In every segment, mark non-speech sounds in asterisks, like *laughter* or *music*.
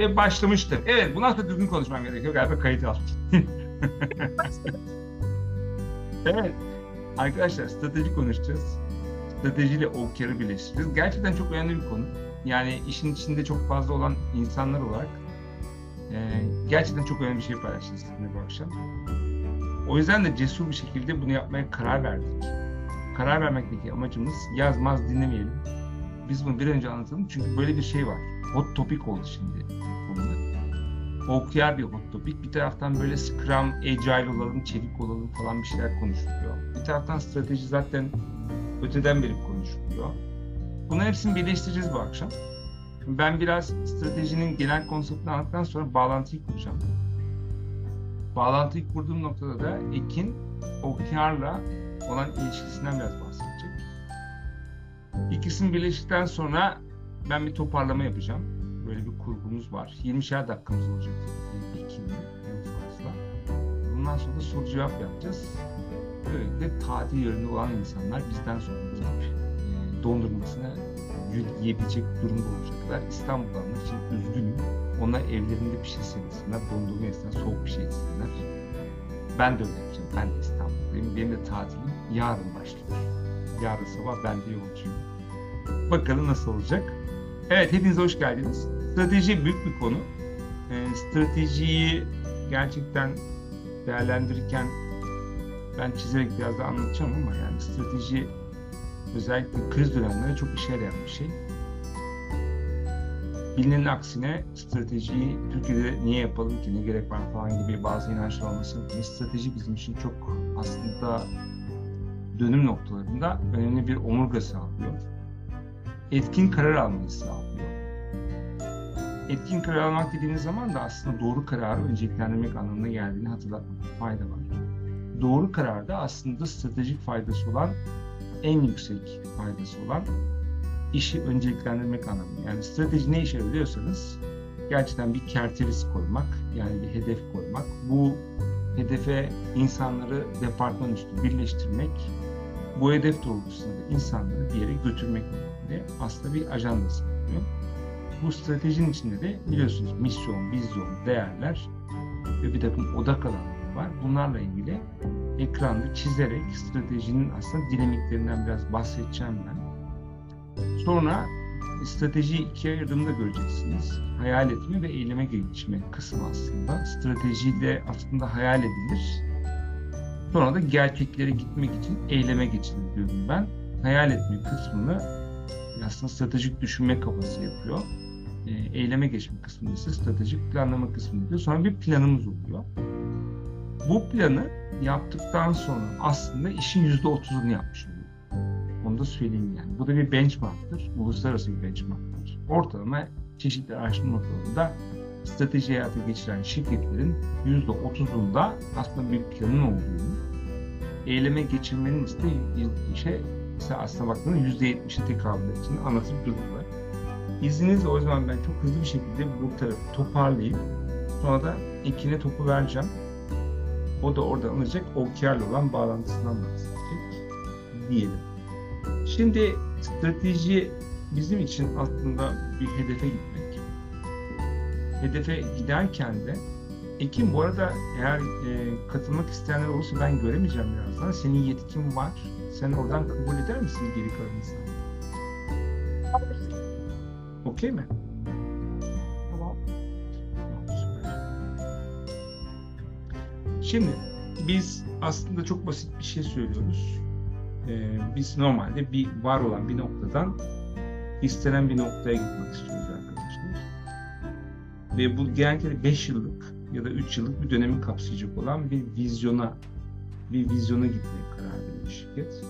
Ve başlamıştır. Evet bundan sonra düzgün konuşmam gerekiyor. Galiba kayıt al. *laughs* evet. Arkadaşlar strateji konuşacağız. Stratejiyle OKR'ı birleştireceğiz. Gerçekten çok önemli bir konu. Yani işin içinde çok fazla olan insanlar olarak e, gerçekten çok önemli bir şey paylaşacağız sizinle bu akşam. O yüzden de cesur bir şekilde bunu yapmaya karar verdik. Karar vermekteki amacımız yazmaz dinlemeyelim. Biz bunu bir önce anlatalım çünkü böyle bir şey var. Hot topic oldu şimdi konuda. OKR bir hot topic. Bir taraftan böyle Scrum, Agile olalım, çevik olalım falan bir şeyler konuşuluyor. Bir taraftan strateji zaten öteden beri konuşuluyor. Bunların hepsini birleştireceğiz bu akşam. Ben biraz stratejinin genel konseptini anlattıktan sonra bağlantıyı kuracağım. Bağlantıyı kurduğum noktada da Ekin OKR'la olan ilişkisinden biraz bahsedecek. İkisini birleştikten sonra ben bir toparlama yapacağım. Böyle bir kurgumuz var. 20'şer dakikamız olacak Ekin'le en fazla. Bundan sonra da soru cevap yapacağız. Böylelikle tatil yerinde olan insanlar bizden sonra gidip e, dondurmasına yiyebilecek durumda olacaklar. İstanbul'da almak için üzgünüm. Onlar evlerinde bir şey sevsinler, dondurma yesinler, soğuk bir şey yesinler. Ben de öyle yapacağım. Ben de İstanbul'dayım. Benim de tatilim yarın başlıyor. Yarın sabah ben de yolcuyum. Bakalım nasıl olacak. Evet, hepiniz hoş geldiniz. Strateji büyük bir konu. E, stratejiyi gerçekten değerlendirirken ben çizerek biraz da anlatacağım ama yani strateji özellikle kriz dönemlerinde çok işe yarayan bir şey. Bilinenin aksine stratejiyi Türkiye'de niye yapalım ki, ne gerek var falan gibi bazı inançlar olması strateji bizim için çok aslında dönüm noktalarında önemli bir omurga sağlıyor. Etkin karar almayı sağlıyor. Etkin karar almak dediğimiz zaman da aslında doğru kararı önceliklendirmek anlamına geldiğini hatırlatmakta fayda var. Doğru kararda aslında stratejik faydası olan en yüksek faydası olan işi önceliklendirmek anlamında. Yani strateji ne işe biliyorsanız gerçekten bir kerteriz koymak, yani bir hedef koymak. Bu hedefe insanları departman üstü birleştirmek, bu hedef doğrultusunda da insanları bir yere götürmek önemli. Aslında bir ajandası oluyor. Bu stratejinin içinde de biliyorsunuz misyon, vizyon, değerler ve bir takım odak alanları var. Bunlarla ilgili ekranda çizerek stratejinin aslında dinamiklerinden biraz bahsedeceğim ben. Sonra stratejiyi ikiye ayırdığımda göreceksiniz. Hayal etme ve eyleme geçme kısmı aslında. Stratejiyle aslında hayal edilir. Sonra da gerçeklere gitmek için eyleme geçilir diyorum ben. Hayal etme kısmını aslında stratejik düşünme kafası yapıyor. Eyleme geçme kısmını ise stratejik planlama kısmını yapıyor. Sonra bir planımız oluyor. Bu planı yaptıktan sonra aslında işin yüzde otuzunu yapmış oluyor. Onu da söyleyeyim yani. Bu da bir benchmarktır. Uluslararası bir benchmarktır. Ortalama çeşitli araştırma noktalarında strateji hayata geçiren şirketlerin yüzde otuzunda aslında bir planın olduğunu, eyleme geçirmenin ise işe ise aslında baktığında yüzde yetmişe tekabül ettiğini anlatıp duruyorlar. İzninizle o zaman ben çok hızlı bir şekilde bu tarafı toparlayıp sonra da ikine topu vereceğim. O da orada alınacak OKR'la olan bağlantısından bahsedecek diyelim. Şimdi strateji bizim için aslında bir hedefe gitmek. Hedefe giderken de Ekim bu arada eğer e, katılmak isteyenler olursa ben göremeyeceğim birazdan. Senin yetkin var. Sen oradan kabul eder misin geri kalan insanları? Okey mi? Tamam. Şimdi biz aslında çok basit bir şey söylüyoruz. Ee, biz normalde bir var olan bir noktadan istenen bir noktaya gitmek istiyoruz arkadaşlar. Ve bu genellikle 5 yıllık ya da 3 yıllık bir dönemi kapsayacak olan bir vizyona bir vizyona gitmeye karar veriyor şirket.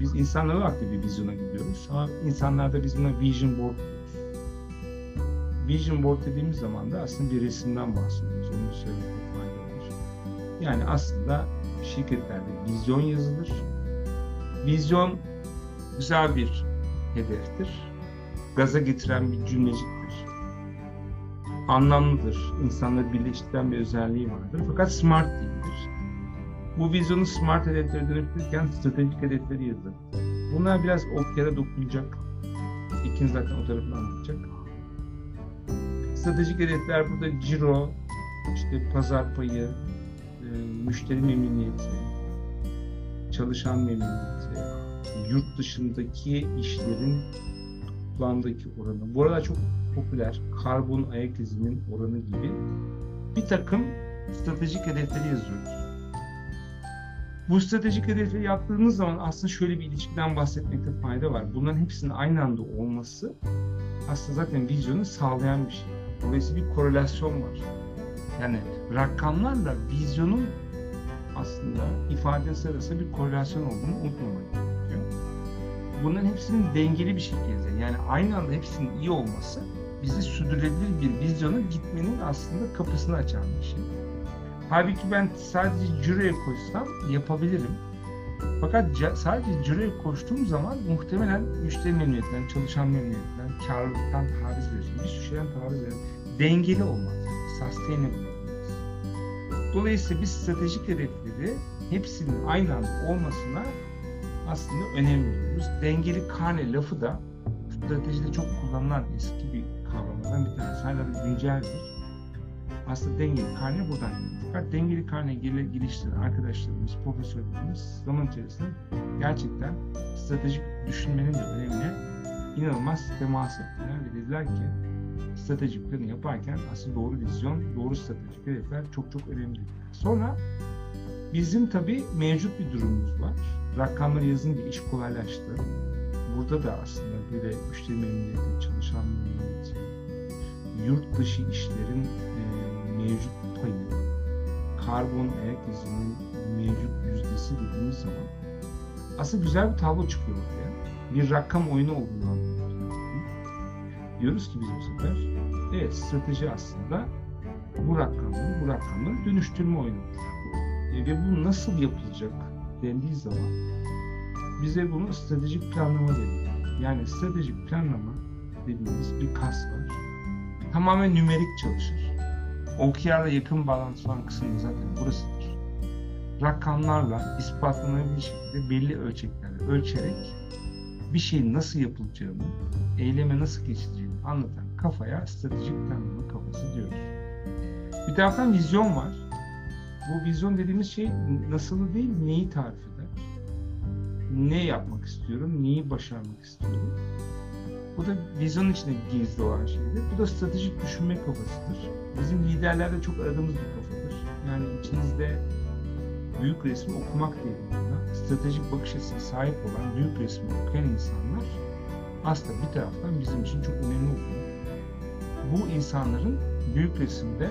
Biz insanlar olarak da bir vizyona gidiyoruz ama insanlarda biz buna vision board diyoruz. Vision board dediğimiz zaman da aslında bir resimden bahsediyoruz. Onu söylemekte fayda var. Yani aslında şirketlerde vizyon yazılır. Vizyon güzel bir hedeftir. Gaza getiren bir cümleciktir. Anlamlıdır. İnsanları birleştiren bir özelliği vardır. Fakat smart değildir. Bu vizyonu smart hedeflere dönüştürürken stratejik hedefleri yazılır. Bunlar biraz OKR'a dokunacak. İkiniz zaten o tarafını anlatacak. stratejik hedefler burada ciro, işte pazar payı, e, müşteri memnuniyeti, çalışan memnuniyeti, yurt dışındaki işlerin toplamdaki oranı. Bu arada çok popüler karbon ayak izinin oranı gibi bir takım stratejik hedefleri yazıyoruz. Bu stratejik hedefi yaptığınız zaman aslında şöyle bir ilişkiden bahsetmekte fayda var. Bunların hepsinin aynı anda olması aslında zaten vizyonu sağlayan bir şey. Dolayısıyla bir korelasyon var. Yani rakamlarla vizyonun aslında ifadesi arasında bir korelasyon olduğunu unutmamak gerekiyor. Bunların hepsinin dengeli bir şekilde yani aynı anda hepsinin iyi olması bizi sürdürülebilir bir vizyona gitmenin aslında kapısını açan bir şey. Halbuki ben sadece ciroya koşsam yapabilirim. Fakat sadece ciroya koştuğum zaman muhtemelen müşteri memnuniyetinden, çalışan memnuniyetinden, karlılıktan taviz veririm. Bir sürü şeyden taviz veririm. Dengeli olmaz. Sustainable olmaz. Dolayısıyla biz stratejik hedefleri hepsinin aynı anda olmasına aslında önem veriyoruz. Dengeli karne lafı da stratejide çok kullanılan eski bir kavramlardan bir tanesi. Hala da günceldir aslında dengeli karne buradan geliyor. Fakat dengeli karne geliştiren arkadaşlarımız, profesörlerimiz zaman içerisinde gerçekten stratejik düşünmenin de önemine inanılmaz temas ettiler ve dediler ki stratejik planı yaparken aslında doğru vizyon, doğru stratejik hedefler çok çok önemli. Sonra bizim tabii mevcut bir durumumuz var. Rakamları yazınca iş kolaylaştı. Burada da aslında böyle müşteri memnuniyeti, çalışan memnuniyeti, yurt dışı işlerin mevcut payı, karbon ayak izinin mevcut yüzdesi dediğimiz zaman aslında güzel bir tablo çıkıyor ortaya. Bir rakam oyunu olduğunu anlıyoruz. Diyoruz ki biz bu sefer evet strateji aslında bu rakamları, bu rakamları dönüştürme oyunudur. E, ve bu nasıl yapılacak dendiği zaman bize bunu stratejik planlama deniyor. Yani stratejik planlama dediğimiz bir kas var. Tamamen nümerik çalışır. OKR'la yakın bağlantısı olan kısım zaten burasıdır. Rakamlarla ispatlanabilir şekilde belli ölçeklerle ölçerek bir şeyin nasıl yapılacağını, eyleme nasıl geçileceğini anlatan kafaya stratejik planlama kafası diyoruz. Bir taraftan vizyon var. Bu vizyon dediğimiz şey nasılı değil, neyi tarif eder? Ne yapmak istiyorum, neyi başarmak istiyorum? Bu da vizyon içinde gizli olan şeydir. Bu da stratejik düşünme kafasıdır. Bizim liderlerde çok aradığımız bir kafadır. Yani içinizde büyük resmi okumak dediğimde stratejik bakış açısına sahip olan büyük resmi okuyan insanlar aslında bir taraftan bizim için çok önemli oluyor. Bu insanların büyük resimde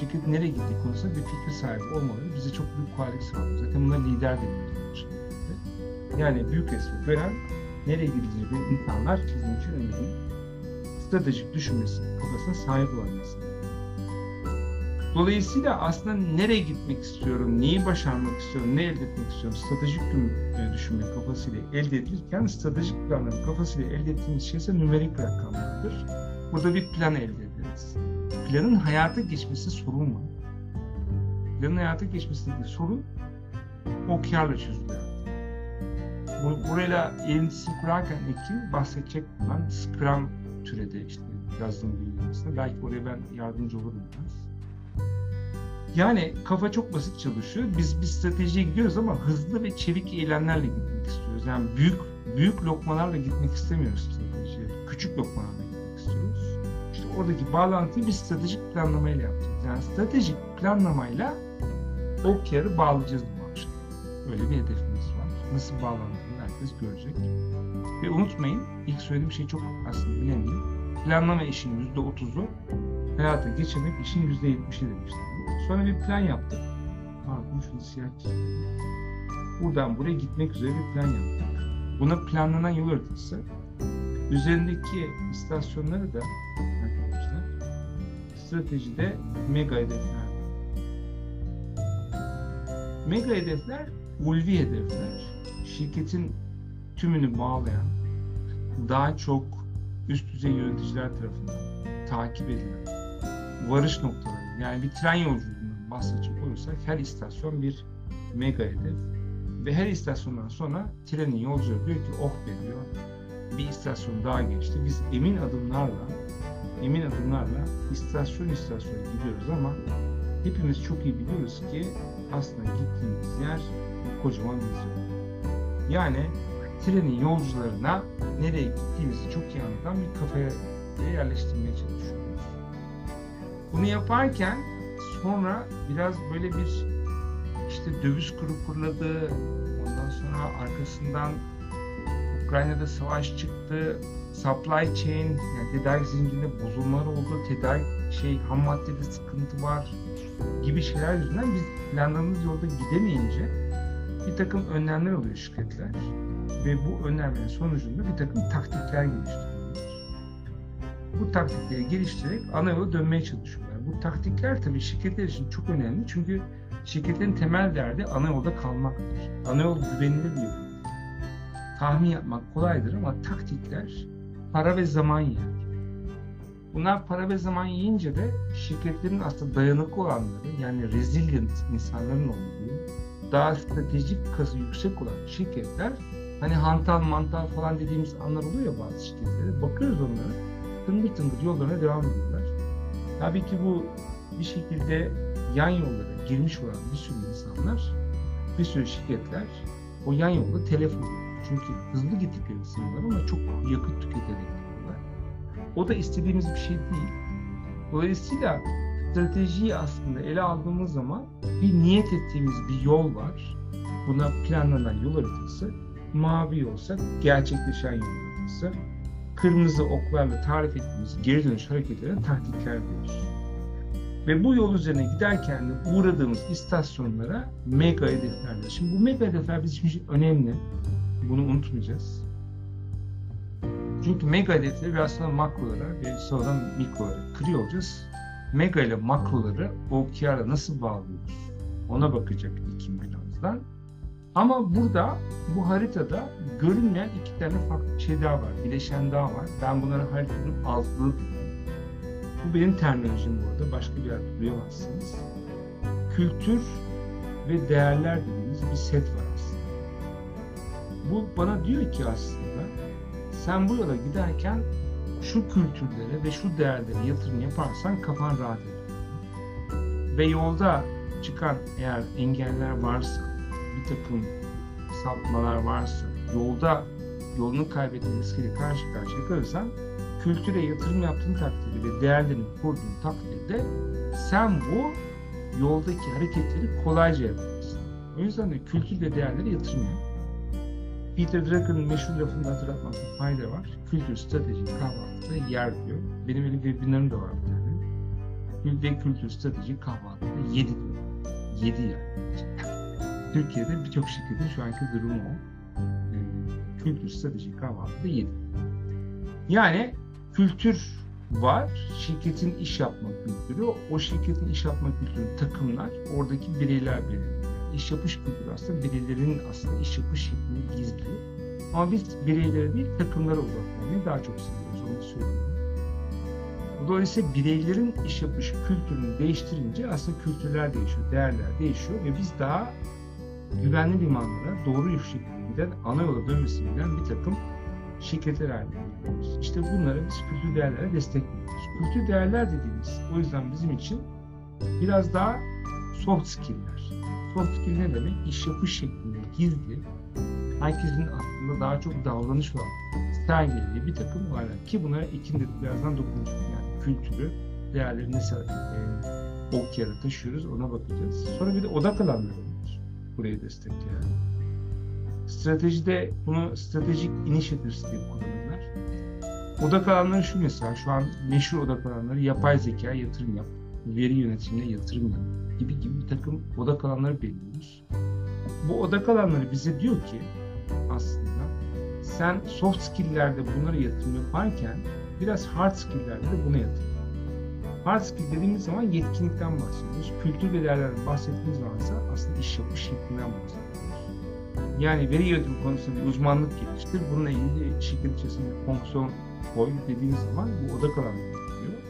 şirket nereye gittiği konusunda bir fikir sahibi olmaları bize çok büyük kolaylık sağlıyor. Zaten buna lider deniyor. Yani büyük resmi gören nereye gideceği insanlar bizim için önemli. Stratejik düşünmesi, kafasına sahip olan insanlar. Dolayısıyla aslında nereye gitmek istiyorum, neyi başarmak istiyorum, ne elde etmek istiyorum, stratejik e, düşünme kafasıyla elde edilirken stratejik planların kafasıyla elde ettiğimiz şey ise nümerik rakamlardır. Burada bir plan elde ederiz. Planın hayata geçmesi sorun mu? Planın hayata geçmesindeki sorun OKR'la çözülüyor. Burayla ilintisini kurarken Ekin bahsedecek olan Scrum türedi işte yazılım dünyasında. Belki oraya ben yardımcı olurum biraz. Yani kafa çok basit çalışıyor. Biz bir stratejiye gidiyoruz ama hızlı ve çevik eylemlerle gitmek istiyoruz. Yani büyük büyük lokmalarla gitmek istemiyoruz stratejiye. Küçük lokmalarla gitmek istiyoruz. İşte oradaki bağlantıyı bir stratejik planlamayla yapacağız. Yani stratejik planlamayla OKR'ı bağlayacağız bu akşam. Böyle bir hedefimiz var. Nasıl bağlandığını herkes görecek. Ve unutmayın, ilk söylediğim şey çok aslında önemli. Planlama işinin %30'u, hayata geçirmek işin %70'i demiştim. Sonra bir plan yaptık. Pardon şunu siyah çizdim. Buradan buraya gitmek üzere bir plan yaptık. Buna planlanan yol haritası. Üzerindeki istasyonları da arkadaşlar stratejide mega hedefler. Mega hedefler ulvi hedefler. Şirketin tümünü bağlayan, daha çok üst düzey yöneticiler tarafından takip edilen varış noktaları yani bir tren yolculuğundan bahsedecek olursak her istasyon bir mega hedef ve her istasyondan sonra trenin yolcuları diyor ki oh be diyor bir istasyon daha geçti. Biz emin adımlarla emin adımlarla istasyon istasyon gidiyoruz ama hepimiz çok iyi biliyoruz ki aslında gittiğimiz yer kocaman vizyon. Yani trenin yolcularına nereye gittiğimizi çok iyi anlatan bir kafaya yerleştirmeye çalışıyoruz. Bunu yaparken sonra biraz böyle bir işte döviz kuru fırladı, ondan sonra arkasından Ukrayna'da savaş çıktı, supply chain, yani tedarik zincirinde bozulmalar oldu, tedarik şey ham maddede sıkıntı var gibi şeyler yüzünden biz planladığımız yolda gidemeyince bir takım önlemler alıyor şirketler. Ve bu önlemlerin sonucunda bir takım taktikler geliştiriyorlar. Bu taktikleri geliştirerek ana yola dönmeye çalışıyorlar. Bu taktikler tabii şirketler için çok önemli çünkü şirketlerin temel derdi ana yolda kalmaktır. Ana yol güvenilir bir yol. Tahmin yapmak kolaydır ama taktikler para ve zaman yer. Bunlar para ve zaman yiyince de şirketlerin aslında dayanıklı olanları yani resilient insanların olduğu daha stratejik kası yüksek olan şirketler hani hantal mantal falan dediğimiz anlar oluyor bazı şirketlere. Bakıyoruz onlara tıngır tıngır yollarına devam ediyorlar. Tabii ki bu bir şekilde yan yollara girmiş olan bir sürü insanlar, bir sürü şirketler o yan yolda telef. Çünkü hızlı gittiklerini sanıyorlar ama çok yakıt tüketerek gidiyorlar. O da istediğimiz bir şey değil. Dolayısıyla stratejiyi aslında ele aldığımız zaman bir niyet ettiğimiz bir yol var. Buna planlanan yol haritası. Mavi yolsa gerçekleşen yol haritası. Kırmızı oklarla tarif ettiğimiz geri dönüş hareketlerine taktikler diyoruz. Ve bu yol üzerine giderken de uğradığımız istasyonlara mega hedeflerle. Şimdi bu mega hedefler bizim için önemli. Bunu unutmayacağız. Çünkü mega hedefleri biraz sonra makrolara ve sonra mikrolara kırıyor olacağız. Mega ile makroları OKR'a nasıl bağlıyoruz? Ona bakacak Ekim birazdan. Ama burada bu haritada görünmeyen iki tane farklı şey daha var. Bileşen daha var. Ben bunlara haritanın altlığı diyorum. Bu benim terminolojim bu arada. Başka bir yerde duyamazsınız. Kültür ve değerler dediğimiz bir set var aslında. Bu bana diyor ki aslında sen bu yola giderken şu kültürlere ve şu değerlere yatırım yaparsan kafan rahat eder. Ve yolda çıkan eğer engeller varsa, bir takım sapmalar varsa, yolda yolunu kaybetme riskiyle karşı karşıya kalırsan kültüre yatırım yaptığın takdirde ve değerlerini koruduğun takdirde sen bu yoldaki hareketleri kolayca yaparsın. O yüzden de kültür ve değerlere yatırım yap. Peter Drucker'ın meşhur lafını hatırlatmakta fayda var. Kültür stratejik kahvaltıda yer diyor. Benim öyle webinarım da var bir tane. Kültür, kültür stratejik kahvaltıda yedi diyor. Yedi yani. Türkiye'de birçok şirketin şu anki durumu o. Ee, kültür stratejik kahvaltıda yedi. Yani kültür var. Şirketin iş yapma kültürü. O şirketin iş yapma kültürü takımlar, oradaki bireyler belirliyor iş yapış kültürü aslında bireylerin aslında iş yapış şeklini gizli. Ama biz bireylere değil takımlara odaklanmayı daha çok seviyoruz onu söyleyeyim. Dolayısıyla bireylerin iş yapış kültürünü değiştirince aslında kültürler değişiyor, değerler değişiyor ve biz daha güvenli limanlara doğru giden, ana yola dönmesi giden bir takım şirketler haline geliyoruz. İşte bunlara biz kültür değerlere destek. Kültür değerler dediğimiz o yüzden bizim için biraz daha soft skill'ler. Soft skill ne demek? İş yapış şeklinde gizli, herkesin aslında daha çok davranış olan sergilediği bir takım varlar. Ki bunlara Ekin de birazdan dokunacak. Yani kültürü, değerleri nasıl e, OKR'a taşıyoruz ona bakacağız. Sonra bir de odak alanları var. Burayı destekleyen. Stratejide bunu stratejik initiatives diye kullanırlar. Odak alanları şu mesela, şu an meşhur odak alanları yapay zeka yatırım yap, veri yönetimine yatırım yap gibi gibi bir takım odak alanları belirliyoruz. Bu odak alanları bize diyor ki aslında sen soft skill'lerde bunlara yatırım yaparken biraz hard skill'lerde de buna yatırım. Hard skill dediğimiz zaman yetkinlikten bahsediyoruz. Kültür ve değerlerden bahsettiğimiz zaman ise aslında iş yapış şeklinden bahsediyoruz. Yani veri yönetimi konusunda bir uzmanlık geliştir. Bununla ilgili şirket içerisinde fonksiyon koy dediğimiz zaman bu odak alanları yapıyor.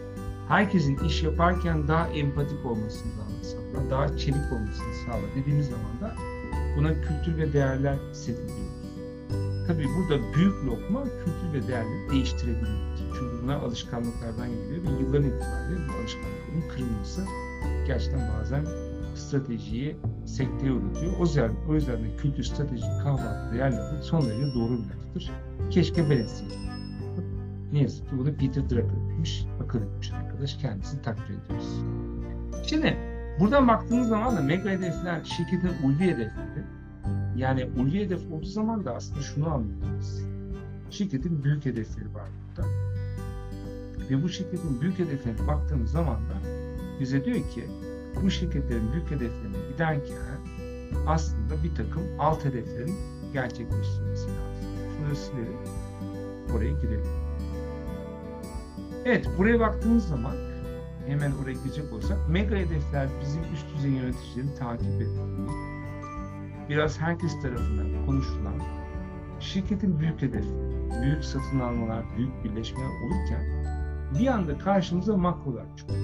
Herkesin iş yaparken daha empatik olmasını sağla, daha çelik olmasını sağla dediğimiz zaman da buna kültür ve değerler diyoruz. Tabii burada büyük lokma kültür ve değerleri değiştirebilmek. Çünkü bunlar alışkanlıklardan geliyor ve yılların itibariyle bu alışkanlıkların kırılması gerçekten bazen stratejiyi sekteye uğratıyor. O yüzden, o yüzden de kültür, strateji, kahvaltı değerleri son derece doğru bir lafıdır. Keşke ben etseydim. Ne yazık ki bunu Peter Drucker etmiş, akıl etmiş arkadaş. Kendisini takdir ediyoruz. Şimdi buradan baktığımız zaman da mega hedefler, şirketin ulvi hedefleri yani ulvi hedef olduğu zaman da aslında şunu anlıyoruz. Şirketin büyük hedefleri var burada. Ve bu şirketin büyük hedeflerine baktığımız zaman da bize diyor ki bu şirketlerin büyük hedeflerine giderken aslında bir takım alt hedeflerin gerçekleştirilmesi lazım. Şunları silelim. Oraya girelim. Evet, buraya baktığımız zaman hemen oraya gidecek olsak mega hedefler bizim üst düzey yöneticilerin takip ettiği biraz herkes tarafından konuşulan şirketin büyük hedefleri, büyük satın almalar, büyük birleşmeler olurken bir anda karşımıza makrolar çıkıyor.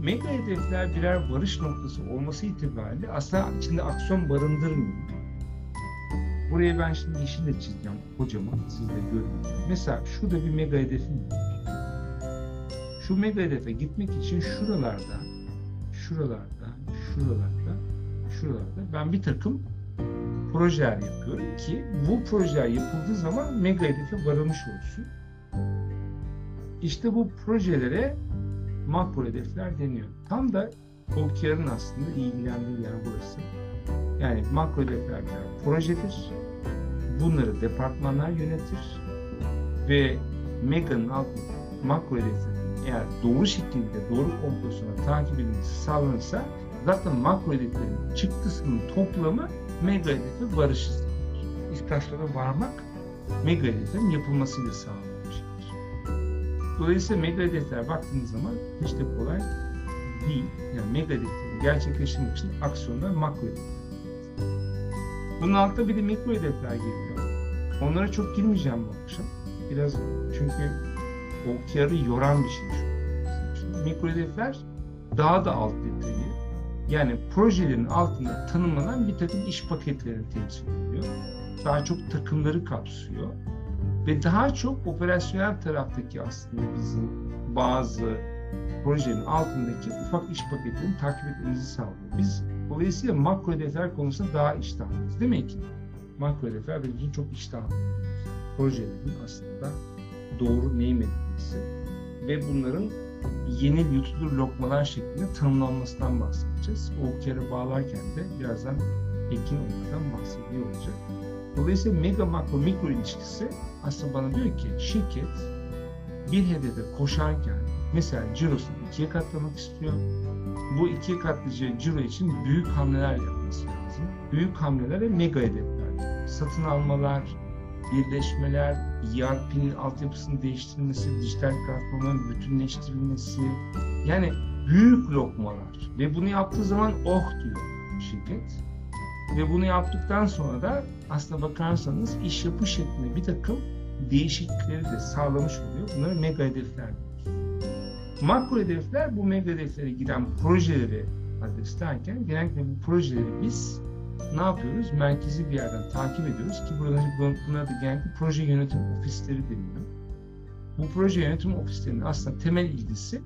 Mega hedefler birer varış noktası olması itibariyle aslında içinde aksiyon barındırmıyor. Buraya ben şimdi yeşille çizeceğim kocaman, siz de görün. Mesela şurada bir mega hedefim var. Şu mega hedefe gitmek için şuralarda, şuralarda, şuralarda, şuralarda ben bir takım projeler yapıyorum ki bu projeler yapıldığı zaman mega hedefe varılmış olsun. İşte bu projelere makro hedefler deniyor. Tam da OKR'ın aslında ilgilendiği yer burası. Yani makro hedefler birer projedir. Bunları departmanlar yönetir ve Mega'nın altında makro hedefleri eğer doğru şekilde doğru kompozisyona takip edilmesi sağlanırsa zaten makro hedeflerin çıktısının toplamı mega hedefe varışı sağlar. İstasyona varmak mega hedeflerin yapılmasıyla sağlanır. Dolayısıyla mega hedefler baktığınız zaman hiç de kolay değil. Yani mega hedefleri gerçekleştirmek için aksiyonlar makro hedefler. Bunun altında bir de mikro hedefler geliyor. Onlara çok girmeyeceğim bu akşam. Biraz çünkü OKR'ı yoran bir şey şu. Mikro hedefler daha da alt detayı. Yani projelerin altında tanımlanan bir takım iş paketlerini temsil ediyor. Daha çok takımları kapsıyor ve daha çok operasyonel taraftaki aslında bizim bazı projenin altındaki ufak iş paketlerini takip etmemizi sağlıyor. Biz dolayısıyla makro hedefler konusunda daha iştahlıyız mi ki? Makro hedefler benim için çok iştahlı. Projelerin aslında doğru neyim edilmesi ve bunların yeni yutulur lokmalar şeklinde tanımlanmasından bahsedeceğiz. O kere bağlarken de birazdan Ekin onlardan bahsediyor olacak. Dolayısıyla mega makro mikro ilişkisi aslında bana diyor ki şirket bir hedefe koşarken mesela cirosunu ikiye katlamak istiyor. Bu ikiye katlayacağı ciro için büyük hamleler yapması lazım. Büyük hamlelere mega hedefler. Satın almalar, birleşmeler, ERP'nin altyapısını değiştirilmesi, dijital platformların bütünleştirilmesi. Yani büyük lokmalar. Ve bunu yaptığı zaman oh diyor şirket. Ve bunu yaptıktan sonra da aslına bakarsanız iş yapı şeklinde bir takım değişiklikleri de sağlamış oluyor. Bunları mega hedefler. Makro hedefler bu mega hedeflere giden projeleri adreslerken genellikle bu projeleri biz ne yapıyoruz? Merkezi bir yerden takip ediyoruz ki burada bunlar da genellikle proje yönetim ofisleri deniyor. Bu proje yönetim ofislerinin aslında temel ilgisi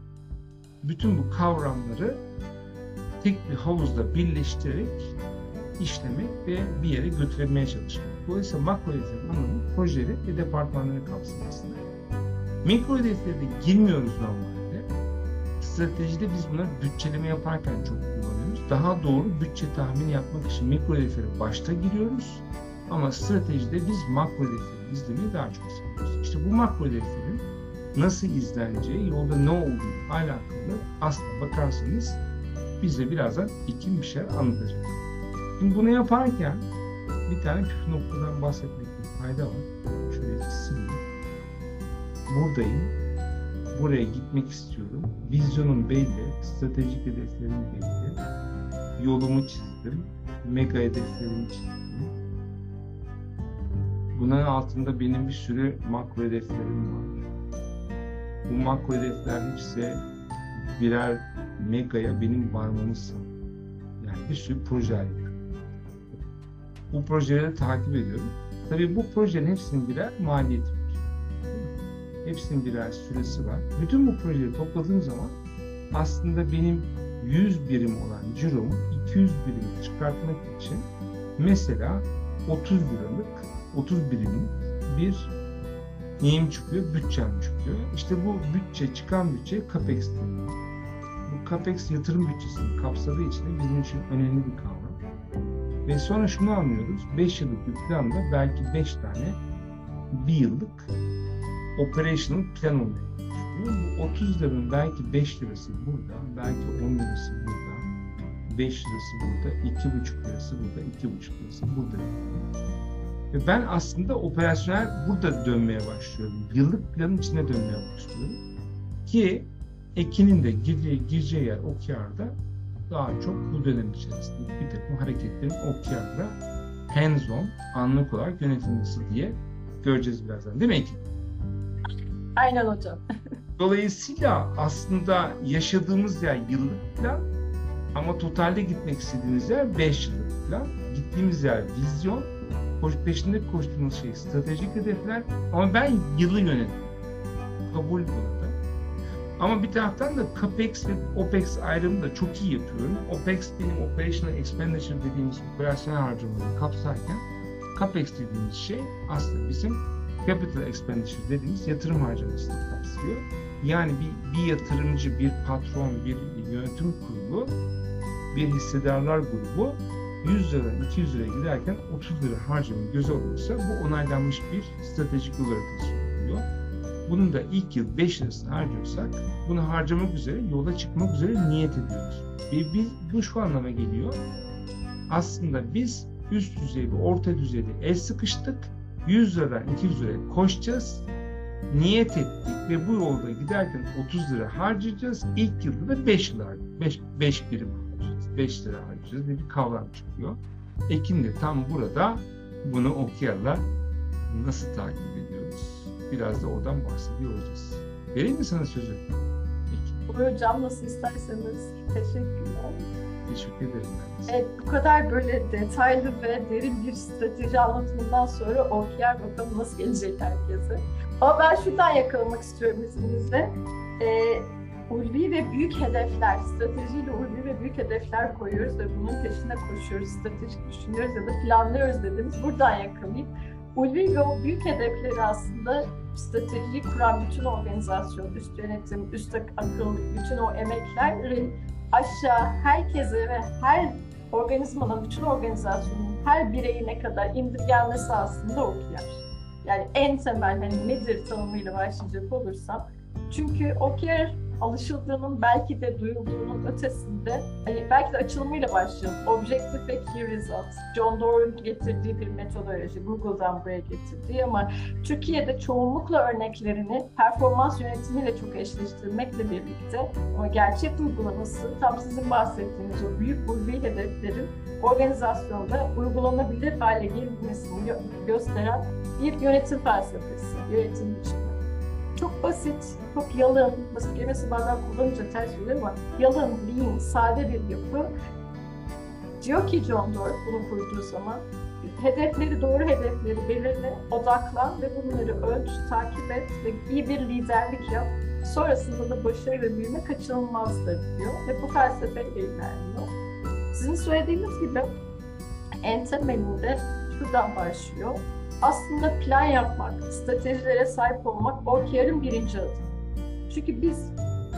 bütün bu kavramları tek bir havuzda birleştirerek işlemek ve bir yere götürmeye çalışmak. Dolayısıyla makro hedeflerin anlamı projeleri ve departmanları kapsamasında. Mikro hedeflere de girmiyoruz normalde. Stratejide biz bunları bütçeleme yaparken çok kullanıyoruz. Daha doğru bütçe tahmini yapmak için mikro hedeflere başta giriyoruz. Ama stratejide biz makro hedefleri izlemeyi daha çok seviyoruz. İşte bu makro hedeflerin nasıl izleneceği, yolda ne olduğu alakalı aslında bakarsanız bize birazdan ikin bir şey anlatacak. Şimdi bunu yaparken bir tane püf noktadan bahsetmekte fayda var. Şöyle sileyim. Buradayım. Buraya gitmek istiyorum. Vizyonum belli, stratejik hedeflerim belli. Yolumu çizdim. Mega hedeflerimi çizdim. Bunun altında benim bir sürü makro hedeflerim var. Bu makro hedefler hepsi birer megaya benim varmamı sağlıyor. Yani bir sürü proje. Bu projeleri takip ediyorum. Tabii bu projenin hepsinin birer maliyeti var. Hepsinin birer süresi var. Bütün bu projeleri topladığım zaman aslında benim 100 birim olan ciromu 200 birim çıkartmak için mesela 30 liralık 30 birimlik bir neyim çıkıyor? Bütçem çıkıyor. İşte bu bütçe, çıkan bütçe CAPEX deniyor. Bu CAPEX yatırım bütçesini kapsadığı için de bizim için önemli bir kavram. Ve sonra şunu anlıyoruz. 5 yıllık bir planda belki 5 tane bir yıllık operational plan başlıyor. Bu 30 liranın belki 5 lirası burada, belki 10 lirası burada, 5 lirası burada, 2,5 lirası burada, 2,5 lirası burada. Ve ben aslında operasyonel burada dönmeye başlıyorum. Yıllık planın içine dönmeye başlıyorum. Ki Ekin'in de gireceği, gireceği yer OKR'da daha çok bu dönem içerisinde bir takım hareketlerin OKR'da hands-on, anlık olarak yönetilmesi diye göreceğiz birazdan. Değil mi Ekin? Aynen hocam. *laughs* Dolayısıyla aslında yaşadığımız yer yıllık plan ama totalde gitmek istediğimiz yer 5 yıllık plan. Gittiğimiz yer vizyon, koş, peşinde koştuğumuz şey stratejik hedefler ama ben yılı yönetiyorum. Kabul burada. Ama bir taraftan da CAPEX ve OPEX ayrımını da çok iyi yapıyorum. OPEX benim Operational Expenditure dediğimiz operasyonel harcamaları kapsarken CAPEX dediğimiz şey aslında bizim Capital Expenditure dediğimiz yatırım harcamasını kapsıyor. Yani bir, bir yatırımcı, bir patron, bir yönetim kurulu, bir hissedarlar grubu 100 lira, 200 liraya giderken 30 lira harcamayı göze alırsa bu onaylanmış bir stratejik yol haritası oluyor. Bunun da ilk yıl 5 lirasını harcıyorsak bunu harcamak üzere, yola çıkmak üzere niyet ediyoruz. Ve biz, bu şu anlama geliyor. Aslında biz üst düzey ve orta düzeyde el sıkıştık. 100 liradan 200 liraya koşacağız. Niyet ettik ve bu yolda giderken 30 lira harcayacağız. İlk yılda da 5 lira, 5, 5 birim harcayacağız. 5 lira harcayacağız diye bir kavram çıkıyor. Ekin de tam burada bunu okuyanlar nasıl takip ediyoruz? Biraz da oradan bahsediyor olacağız. Vereyim mi sana sözü? Ekin. Hocam nasıl isterseniz. Teşekkürler. Teşekkür ederim ben. Evet, bu kadar böyle detaylı ve derin bir strateji anlatımından sonra OKR bakalım nasıl gelecek herkese. Ama ben şuradan yakalamak istiyorum izninizle. Ee, ulvi ve büyük hedefler, stratejiyle ulvi ve büyük hedefler koyuyoruz ve bunun peşinde koşuyoruz, stratejik düşünüyoruz ya da planlıyoruz dediğimiz buradan yakalayıp ulvi ve o büyük hedefleri aslında stratejiyi kuran bütün organizasyon, üst yönetim, üst akıl, bütün o emeklerin aşağı herkese ve her organizmanın, bütün organizasyonun her bireyine kadar indirgenmesi aslında OKR. Yani en temel hani nedir tanımıyla başlayacak olursam. Çünkü OKR alışıldığının belki de duyulduğunun ötesinde hani belki de açılımıyla başlayalım. Objective ve Key Results. John Doerr'ın getirdiği bir metodoloji. Google'dan buraya getirdiği ama Türkiye'de çoğunlukla örneklerini performans yönetimiyle çok eşleştirmekle birlikte ama gerçek uygulaması tam sizin bahsettiğiniz o büyük ulvi hedeflerin organizasyonda uygulanabilir hale gelmesini gö- gösteren bir yönetim felsefesi, yönetim biçimi. Çok basit, çok yalın, basit kelimesi bazen kullanınca ters oluyor ama yalın, lean, sade bir yapı. Diyor ki John Doerr bunu kurduğu zaman, hedefleri, doğru hedefleri belirle, odaklan ve bunları ölç, takip et ve iyi bir liderlik yap. Sonrasında da başarı ve büyüme kaçınılmazdır diyor ve bu felsefeyle ilerliyor. Sizin söylediğiniz gibi en temelinde şuradan başlıyor aslında plan yapmak, stratejilere sahip olmak OKR'ın birinci adı. Çünkü biz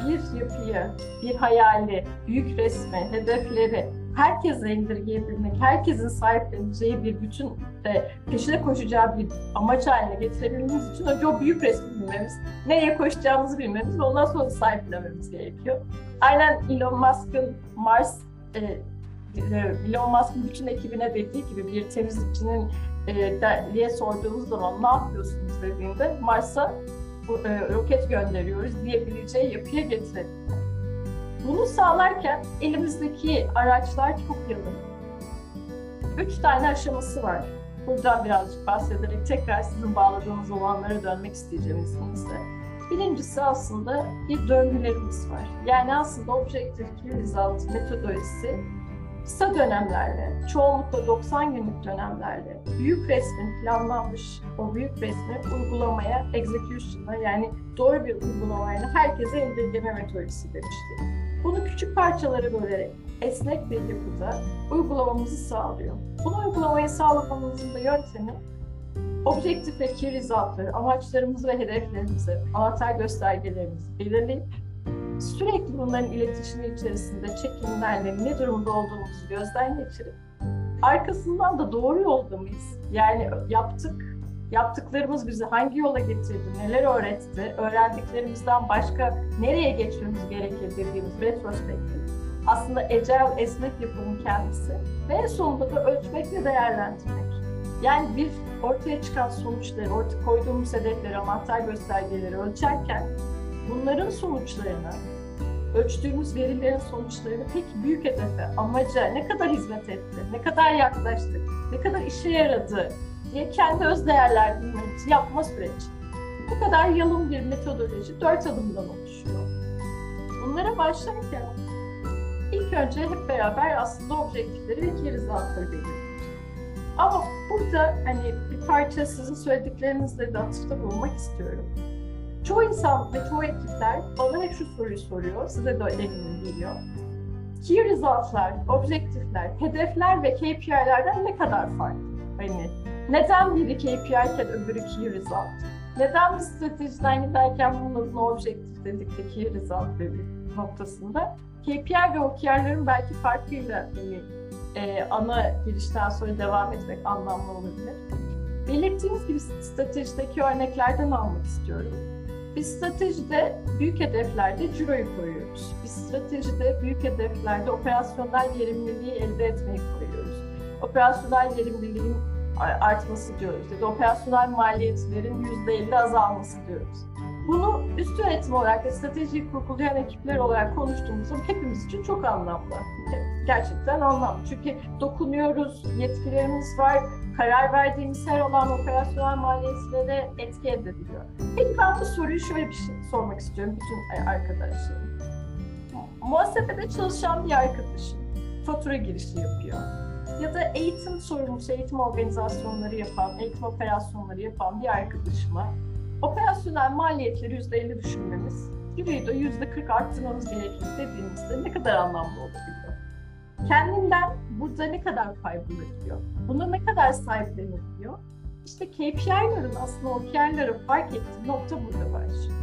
bir yapıyı, bir hayali, büyük resmi, hedefleri herkese indirgeyebilmek, herkesin sahipleneceği bir bütün de peşine koşacağı bir amaç haline getirebilmemiz için önce o büyük resmi bilmemiz, nereye koşacağımızı bilmemiz ve ondan sonra sahiplenmemiz gerekiyor. Aynen Elon Musk'ın Mars, e, Elon Musk'ın bütün ekibine dediği gibi bir temizlikçinin e, diye sorduğumuz zaman ne yapıyorsunuz dediğinde Mars'a e, roket gönderiyoruz diyebileceği yapıya getirelim. Bunu sağlarken elimizdeki araçlar çok yalın. Üç tane aşaması var. Buradan birazcık bahsederek tekrar sizin bağladığınız olanlara dönmek isteyeceğim izninizle. Birincisi aslında bir döngülerimiz var. Yani aslında Key Result metodolojisi kısa dönemlerle, çoğunlukla 90 günlük dönemlerle büyük resmin planlanmış o büyük resmi uygulamaya, execution'a yani doğru bir uygulamayla herkese indirgeme metodolojisi demiştik. Bunu küçük parçalara bölerek esnek bir yapıda uygulamamızı sağlıyor. Bunu uygulamayı sağlamamızın da yöntemi objektif ve key resultları, amaçlarımızı ve hedeflerimizi, anahtar göstergelerimizi belirleyip sürekli bunların iletişimi içerisinde çekimlerle ne durumda olduğumuzu gözden geçirip arkasından da doğru yolda mıyız? Yani yaptık, yaptıklarımız bizi hangi yola getirdi, neler öğretti, öğrendiklerimizden başka nereye geçmemiz gerekir dediğimiz retrospektif. Aslında agile esnek yapının kendisi ve en sonunda da ölçmek ve değerlendirmek. Yani bir ortaya çıkan sonuçları, ortaya koyduğumuz hedefleri, anahtar göstergeleri ölçerken bunların sonuçlarını, ölçtüğümüz verilerin sonuçlarını pek büyük hedefe, amaca ne kadar hizmet etti, ne kadar yaklaştık, ne kadar işe yaradı diye kendi öz değerlendirmemizi yapma süreci. Bu kadar yalın bir metodoloji dört adımdan oluşuyor. Bunlara başlarken ilk önce hep beraber aslında objektifleri ve key resultları belirliyoruz. Ama burada hani bir parça sizin söylediklerinizle de atıfta istiyorum. Çoğu insan ve çoğu ekipler bana hep şu soruyu soruyor, size de eminim geliyor. Key result'lar, objektifler, hedefler ve KPI'lerden ne kadar farklı? Hani neden biri KPI iken öbürü key result? Neden bir stratejiden giderken bunun adına objektif dedik de key result dedik noktasında? KPI ve OKR'ların belki farkıyla hani, e, ana girişten sonra devam etmek anlamlı olabilir. Belirttiğimiz gibi stratejideki örneklerden almak istiyorum. Bir stratejide büyük hedeflerde ciroyu koyuyoruz. Bir stratejide büyük hedeflerde operasyonel verimliliği elde etmeyi koyuyoruz. Operasyonel verimliliğin artması diyoruz ya da operasyonel maliyetlerin %50 azalması diyoruz. Bunu üst yönetim olarak ve stratejiyi kurgulayan ekipler olarak konuştuğumuzda hepimiz için çok anlamlı. Gerçekten anlamlı. Çünkü dokunuyoruz, yetkilerimiz var, karar verdiğimiz her olan operasyonel maliyetlere etki edebiliyor. Peki ben bu soruyu şöyle bir şey sormak istiyorum bütün arkadaşlarım. Muhasebede çalışan bir arkadaşım fatura girişi yapıyor. Ya da eğitim sorumlusu, eğitim organizasyonları yapan, eğitim operasyonları yapan bir arkadaşıma operasyonel maliyetleri %50 düşünmemiz, ciroyu da %40 arttırmamız gerekir dediğimizde ne kadar anlamlı olabiliyor? Kendinden burada ne kadar pay bulabiliyor? Buna ne kadar sahiplenebiliyor? İşte KPI'ların aslında OKR'ları fark ettiği nokta burada başlıyor.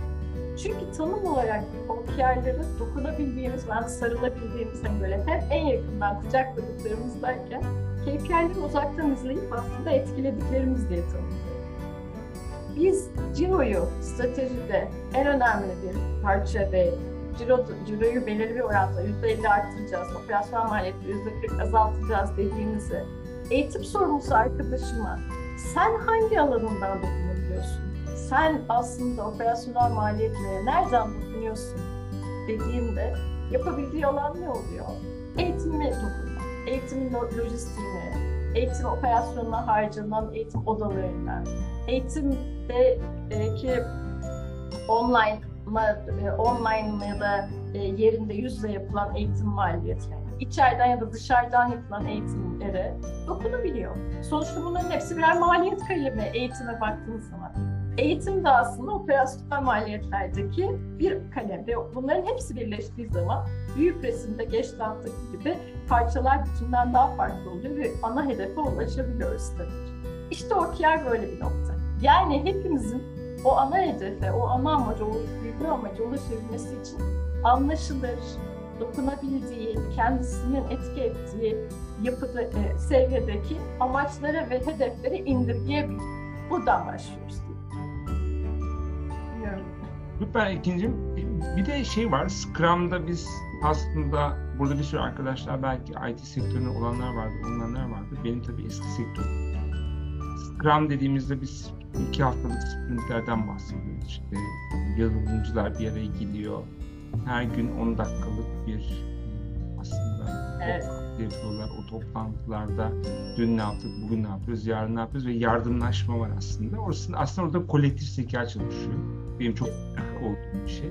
Çünkü tanım olarak OKR'ları dokunabildiğimiz, ben sarılabildiğimiz hani böyle hep en yakından kucakladıklarımız derken KPI'leri uzaktan izleyip aslında etkilediklerimiz diye tanımlıyoruz biz ciroyu stratejide en önemli bir parça ve ciro, ciroyu belirli bir oranda %50 arttıracağız, operasyon maliyeti %40 azaltacağız dediğimizi eğitim sorumlusu arkadaşıma sen hangi alanından dokunabiliyorsun? Sen aslında operasyonel maliyetlere nereden dokunuyorsun dediğimde yapabildiği alan ne oluyor? Eğitime dokunmak, eğitimin lojistiğine, eğitim operasyonuna harcanan eğitim odalarına, eğitimdeki online online ya da e, yerinde yüzle yapılan eğitim maliyetlerine, içeriden ya da dışarıdan yapılan eğitimlere dokunabiliyor. Sonuçta bunların hepsi birer maliyet kalemi eğitime baktığınız zaman. Eğitim de aslında operasyonel maliyetlerdeki bir kalem ve bunların hepsi birleştiği zaman büyük resimde geçti haftaki gibi parçalar bütünden daha farklı oluyor ve ana hedefe ulaşabiliyoruz tabii. İşte OKR böyle bir nokta. Yani hepimizin o ana hedefe, o ana amaca, o büyük amaca ulaşabilmesi için anlaşılır, dokunabildiği, kendisinin etki ettiği yapıda, e, seviyedeki amaçlara ve hedeflere indirgeyebilir. Buradan başlıyoruz. Süper ikincim. Bir de şey var, Scrum'da biz aslında burada bir sürü arkadaşlar belki IT sektöründe olanlar vardı, olanlar vardı. Benim tabii eski sektör. Scrum dediğimizde biz iki haftalık sprintlerden bahsediyoruz. İşte yazılımcılar bir araya geliyor. Her gün 10 dakikalık bir aslında evet. yapıyorlar. O toplantılarda dün ne yaptık, bugün ne yapıyoruz, yarın ne yapıyoruz ve yardımlaşma var aslında. Orası, aslında orada kolektif zeka çalışıyor. Benim çok olduğum bir şey.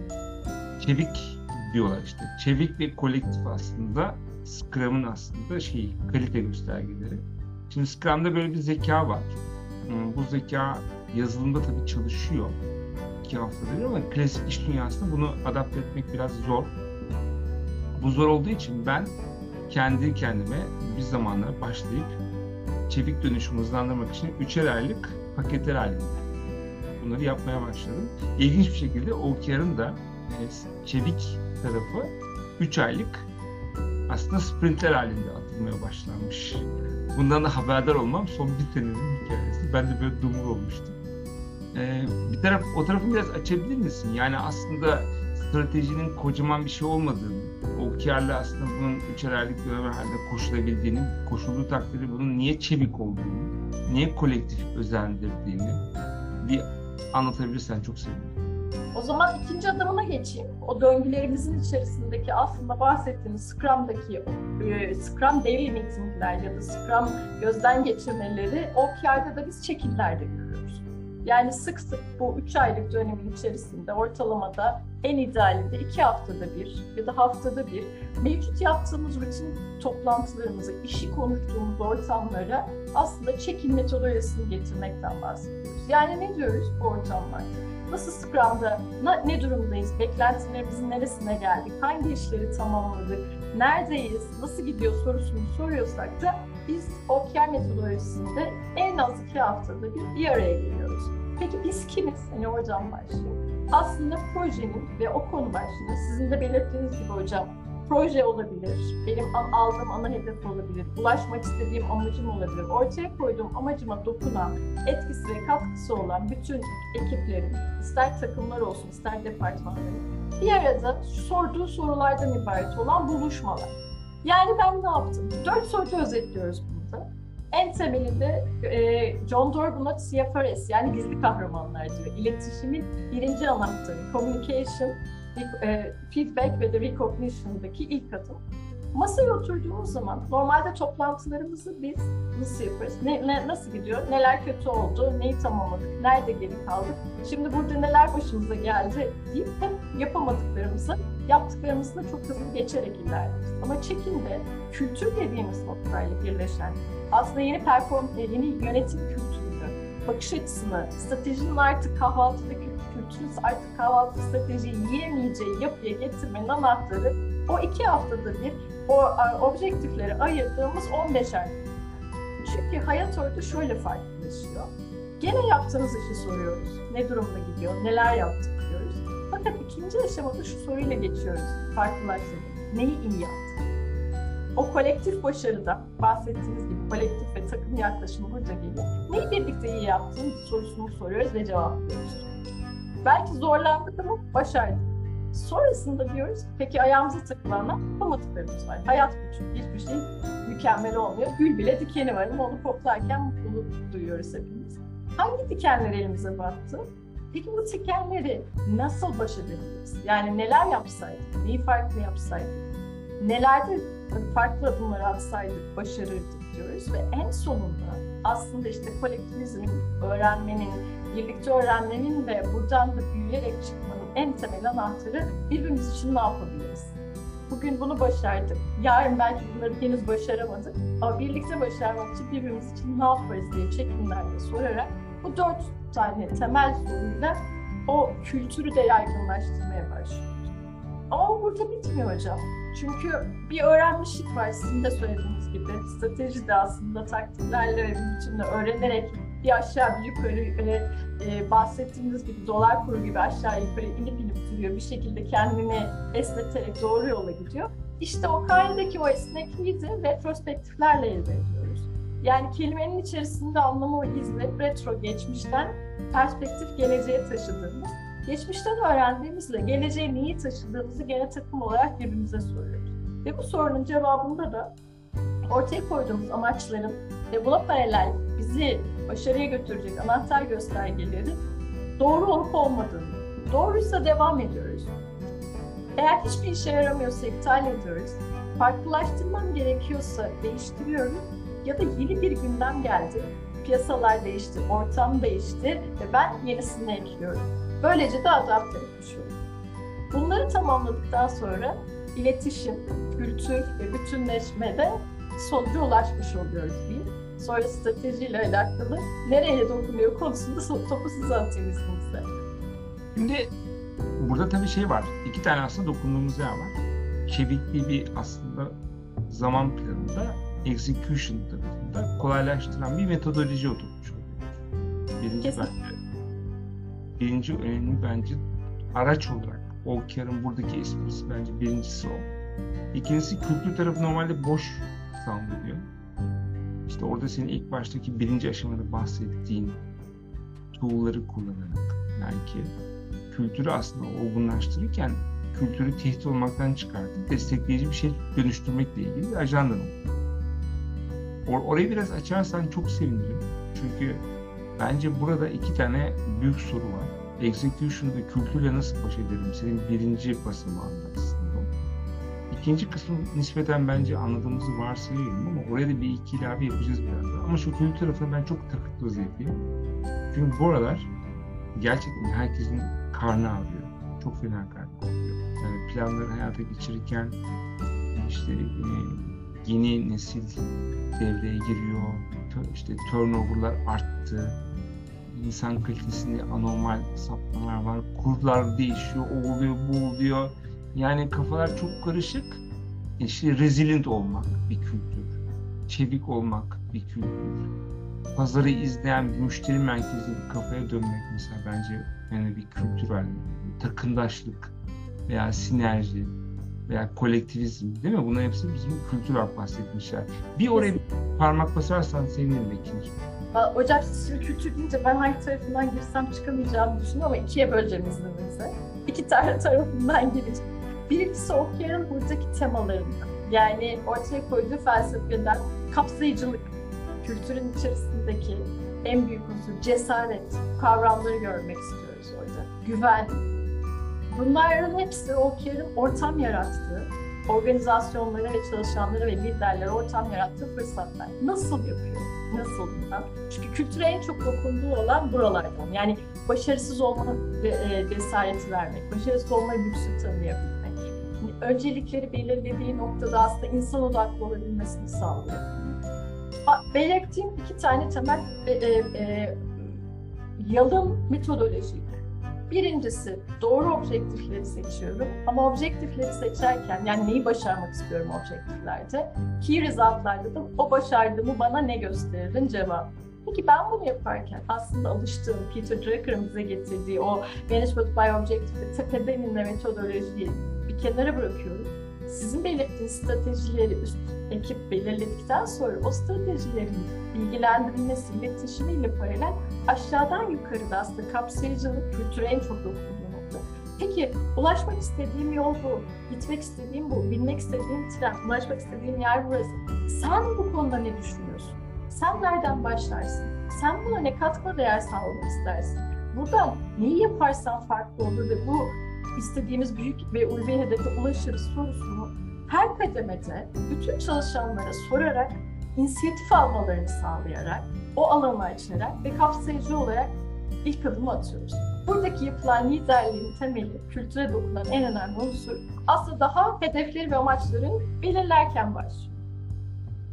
Çevik diyorlar işte. Çevik ve kolektif aslında Scrum'ın aslında şey kalite göstergeleri. Şimdi Scrum'da böyle bir zeka var. Hmm, bu zeka yazılımda tabii çalışıyor. iki haftada bir ama klasik iş dünyasında bunu adapte etmek biraz zor. Bu zor olduğu için ben kendi kendime bir zamanlar başlayıp çevik dönüşümü hızlandırmak için üçer aylık paketler halinde bunları yapmaya başladım. İlginç bir şekilde OKR'ın da e, çevik tarafı 3 aylık aslında sprintler halinde atılmaya başlanmış. Bundan da haberdar olmam son bir senenin hikayesi. Ben de böyle dumur olmuştum. Ee, bir taraf, o tarafı biraz açabilir misin? Yani aslında stratejinin kocaman bir şey olmadığını, OKR'la aslında bunun üçer aylık dönem halinde koşulabildiğini, koşulduğu takdirde bunun niye çevik olduğunu, niye kolektif özendirdiğini bir anlatabilirsen çok sevinirim. O zaman ikinci adımına geçeyim. O döngülerimizin içerisindeki aslında bahsettiğimiz Scrum'daki e, Scrum daily meetingler ya da Scrum gözden geçirmeleri OKR'da da biz çekillerde görüyoruz. Yani sık sık bu 3 aylık dönemin içerisinde ortalamada en idealinde 2 haftada bir ya da haftada bir mevcut yaptığımız rutin toplantılarımızı, işi konuştuğumuz ortamlara aslında çekim metodolojisini getirmekten bahsediyoruz. Yani ne diyoruz bu ortamlarda? Nasıl Scrum'da ne durumdayız? Beklentilerimizin neresine geldik? Hangi işleri tamamladık? Neredeyiz? Nasıl gidiyor sorusunu soruyorsak da biz OKR metodolojisinde en az iki haftada bir bir araya geliyoruz. Peki biz kimiz? Hani oradan başlayayım. Aslında projenin ve o konu başlığında sizin de belirttiğiniz gibi hocam proje olabilir, benim aldığım ana hedef olabilir, ulaşmak istediğim amacım olabilir. Ortaya koyduğum amacıma dokunan, etkisi ve katkısı olan bütün ekiplerin, ister takımlar olsun, ister departmanların bir arada sorduğu sorulardan ibaret olan buluşmalar. Yani ben ne yaptım? Dört soruda özetliyoruz burada. En temelinde e, John Doerr buna CFRS yani gizli kahramanlar diyor. İletişimin birinci anahtarı, communication, e, feedback ve de recognition'daki ilk adım. Masaya oturduğumuz zaman normalde toplantılarımızı biz nasıl yaparız? Ne, ne, nasıl gidiyor? Neler kötü oldu? Neyi tamamladık? Nerede geri kaldık? Şimdi burada neler başımıza geldi deyip hep yapamadıklarımızı yaptıklarımızı çok hızlı geçerek ilerleriz. Ama çekimde kültür dediğimiz noktayla birleşen aslında yeni perform, e, yeni yönetim kültürünü, bakış açısını, stratejinin artık kahvaltıdaki kültürü artık kahvaltı strateji yiyemeyeceği yapıya getirmenin anahtarı o iki haftada bir o objektifleri ayırdığımız 15 ay. Çünkü hayat orada şöyle farklılaşıyor. Gene yaptığınız işi soruyoruz. Ne durumda gidiyor, neler yaptık diyoruz. Fakat ikinci aşamada şu soruyla geçiyoruz. Farklılaştırdık. Neyi iyi yaptık? O kolektif başarıda bahsettiğiniz gibi kolektif ve takım yaklaşımı burada geliyor. Neyi birlikte iyi yaptın sorusunu soruyoruz ve cevaplıyoruz. Belki zorlandık ama başardık. Sonrasında diyoruz peki ayağımıza takılanlar yapamadıklarımız var. Hayat çünkü hiçbir şey mükemmel olmuyor. Gül bile dikeni var ama onu koklarken mutluluk duyuyoruz hepimiz. Hangi dikenler elimize battı? Peki bu dikenleri nasıl baş edebiliriz? Yani neler yapsaydık, neyi farklı yapsaydık, nelerde farklı adımlar atsaydık başarırdık diyoruz ve en sonunda aslında işte kolektivizmin, öğrenmenin, birlikte öğrenmenin ve buradan da büyüyerek çıkmanın en temel anahtarı birbirimiz için ne yapabiliriz? Bugün bunu başardık. Yarın belki bunları henüz başaramadık. Ama birlikte başarmak için birbirimiz için ne yaparız diye çekimlerle sorarak bu dört tane temel soruyla o kültürü de yaygınlaştırmaya başlıyoruz. Ama burada bitmiyor hocam. Çünkü bir öğrenmişlik var sizin de söylediğiniz gibi. Strateji de aslında taktiklerle ve biçimde öğrenerek bir aşağı bir yukarı böyle e, bahsettiğimiz gibi dolar kuru gibi aşağı yukarı inip inip duruyor. Bir şekilde kendini esneterek doğru yola gidiyor. İşte o kaydedeki o esnekliği de retrospektiflerle elde ediyoruz. Yani kelimenin içerisinde anlamı izle retro geçmişten perspektif geleceğe taşıdığımız, geçmişten öğrendiğimizle geleceğe neyi taşıdığımızı gene takım olarak birbirimize soruyoruz. Ve bu sorunun cevabında da ortaya koyduğumuz amaçların ve buna paralel bizi başarıya götürecek anahtar göstergeleri doğru olup olmadığını, doğruysa devam ediyoruz. Eğer hiçbir işe yaramıyorsa iptal ediyoruz. Farklılaştırmam gerekiyorsa değiştiriyorum ya da yeni bir gündem geldi. Piyasalar değişti, ortam değişti ve ben yenisini ekliyorum. Böylece de adapte etmiş oldum. Bunları tamamladıktan sonra iletişim, kültür ve bütünleşmede sonuca ulaşmış oluyoruz diyeyim. Sonra stratejiyle alakalı nereye dokunuyor konusunda topu size atayım izninizle. Şimdi burada tabii şey var. İki tane aslında dokunduğumuz yer var. Çevikliği bir aslında zaman planında execution tarafında kolaylaştıran bir metodoloji oturmuş oluyor. Birinci Kesinlikle. bence, birinci önemli bence araç olarak OKR'ın buradaki esprisi bence birincisi o. İkincisi kültür tarafı normalde boş zannediyor. İşte orada senin ilk baştaki birinci aşamada bahsettiğin tool'ları kullanarak belki kültürü aslında olgunlaştırırken kültürü tehdit olmaktan çıkartıp destekleyici bir şey dönüştürmekle ilgili bir ajandan. Or- orayı biraz açarsan çok sevinirim. Çünkü bence burada iki tane büyük soru var. Execution'da kültürle nasıl baş ederim? Senin birinci basımağında aslında. İkinci kısmı nispeten bence anladığımızı varsayıyorum ama oraya da bir iki ilave yapacağız birazdan. Ama şu kültür tarafına ben çok takıntı vaziyetteyim. Çünkü bu aralar gerçekten herkesin karnı ağrıyor. Çok fena karnı ağrıyor. Yani planları hayata geçirirken işte e, yeni nesil devreye giriyor. İşte turnover'lar arttı. İnsan kalitesinde anormal sapmalar var. Kurlar değişiyor. O oluyor, bu oluyor. Yani kafalar çok karışık. İşte resilient olmak bir kültür. Çevik olmak bir kültür. Pazarı izleyen bir müşteri merkezli bir kafaya dönmek mesela bence yani bir kültür haline. Takımdaşlık veya sinerji veya kolektivizm değil mi? Bunların hepsi bizim kültür olarak bahsetmişler. Bir oraya bir parmak basarsan sevinirim. Aa, Hocam siz şimdi kültür deyince ben hangi tarafından girsem çıkamayacağımı düşünüyorum ama ikiye böleceğim izninizle. İki tane tarafından gireceğim. Birincisi OKR'ın buradaki temalarından. Yani ortaya koyduğu felsefeden kapsayıcılık, kültürün içerisindeki en büyük unsur cesaret, kavramları görmek istiyoruz orada. Güven. Bunların hepsi OKR'ın ortam yarattığı, organizasyonlara ve çalışanlara ve liderlere ortam yarattığı fırsatlar. Nasıl yapıyor? Nasıl bundan? Çünkü kültüre en çok dokunduğu olan buralardan. Yani başarısız olma e, cesareti vermek, başarısız olma lüksü tanıyabilmek. Öncelikleri belirlediği noktada aslında insan odaklı olabilmesini sağlıyor. Belirttiğim iki tane temel e, e, e, yalın metodoloji. Birincisi doğru objektifleri seçiyorum. Ama objektifleri seçerken yani neyi başarmak istiyorum objektiflerde. Key result'larda da o başardığımı bana ne gösteririn cevap. Peki ben bunu yaparken aslında alıştığım Peter Drucker'ın bize getirdiği o Management by Objective tepeden inme metodolojiyi bir kenara bırakıyorum. Sizin belirttiğiniz stratejileri üst ekip belirledikten sonra o stratejilerin bilgilendirilmesi, iletişimiyle paralel aşağıdan yukarıda aslında kapsayıcılık kültüre en çok dokunduğu. Peki ulaşmak istediğim yol bu, gitmek istediğim bu, binmek istediğim tren, ulaşmak istediğim yer burası. Sen bu konuda ne düşünüyorsun? Sen nereden başlarsın? Sen buna ne katma değer sağlamak istersin? Buradan neyi yaparsan farklı olur ve bu istediğimiz büyük ve ulvi hedefe ulaşırız sorusunu her kademede bütün çalışanlara sorarak, inisiyatif almalarını sağlayarak, o alanı açarak ve kapsayıcı olarak ilk adımı atıyoruz. Buradaki yapılan liderliğin temeli, kültüre dokunan en önemli unsur aslında daha hedefleri ve amaçların belirlerken başlıyor.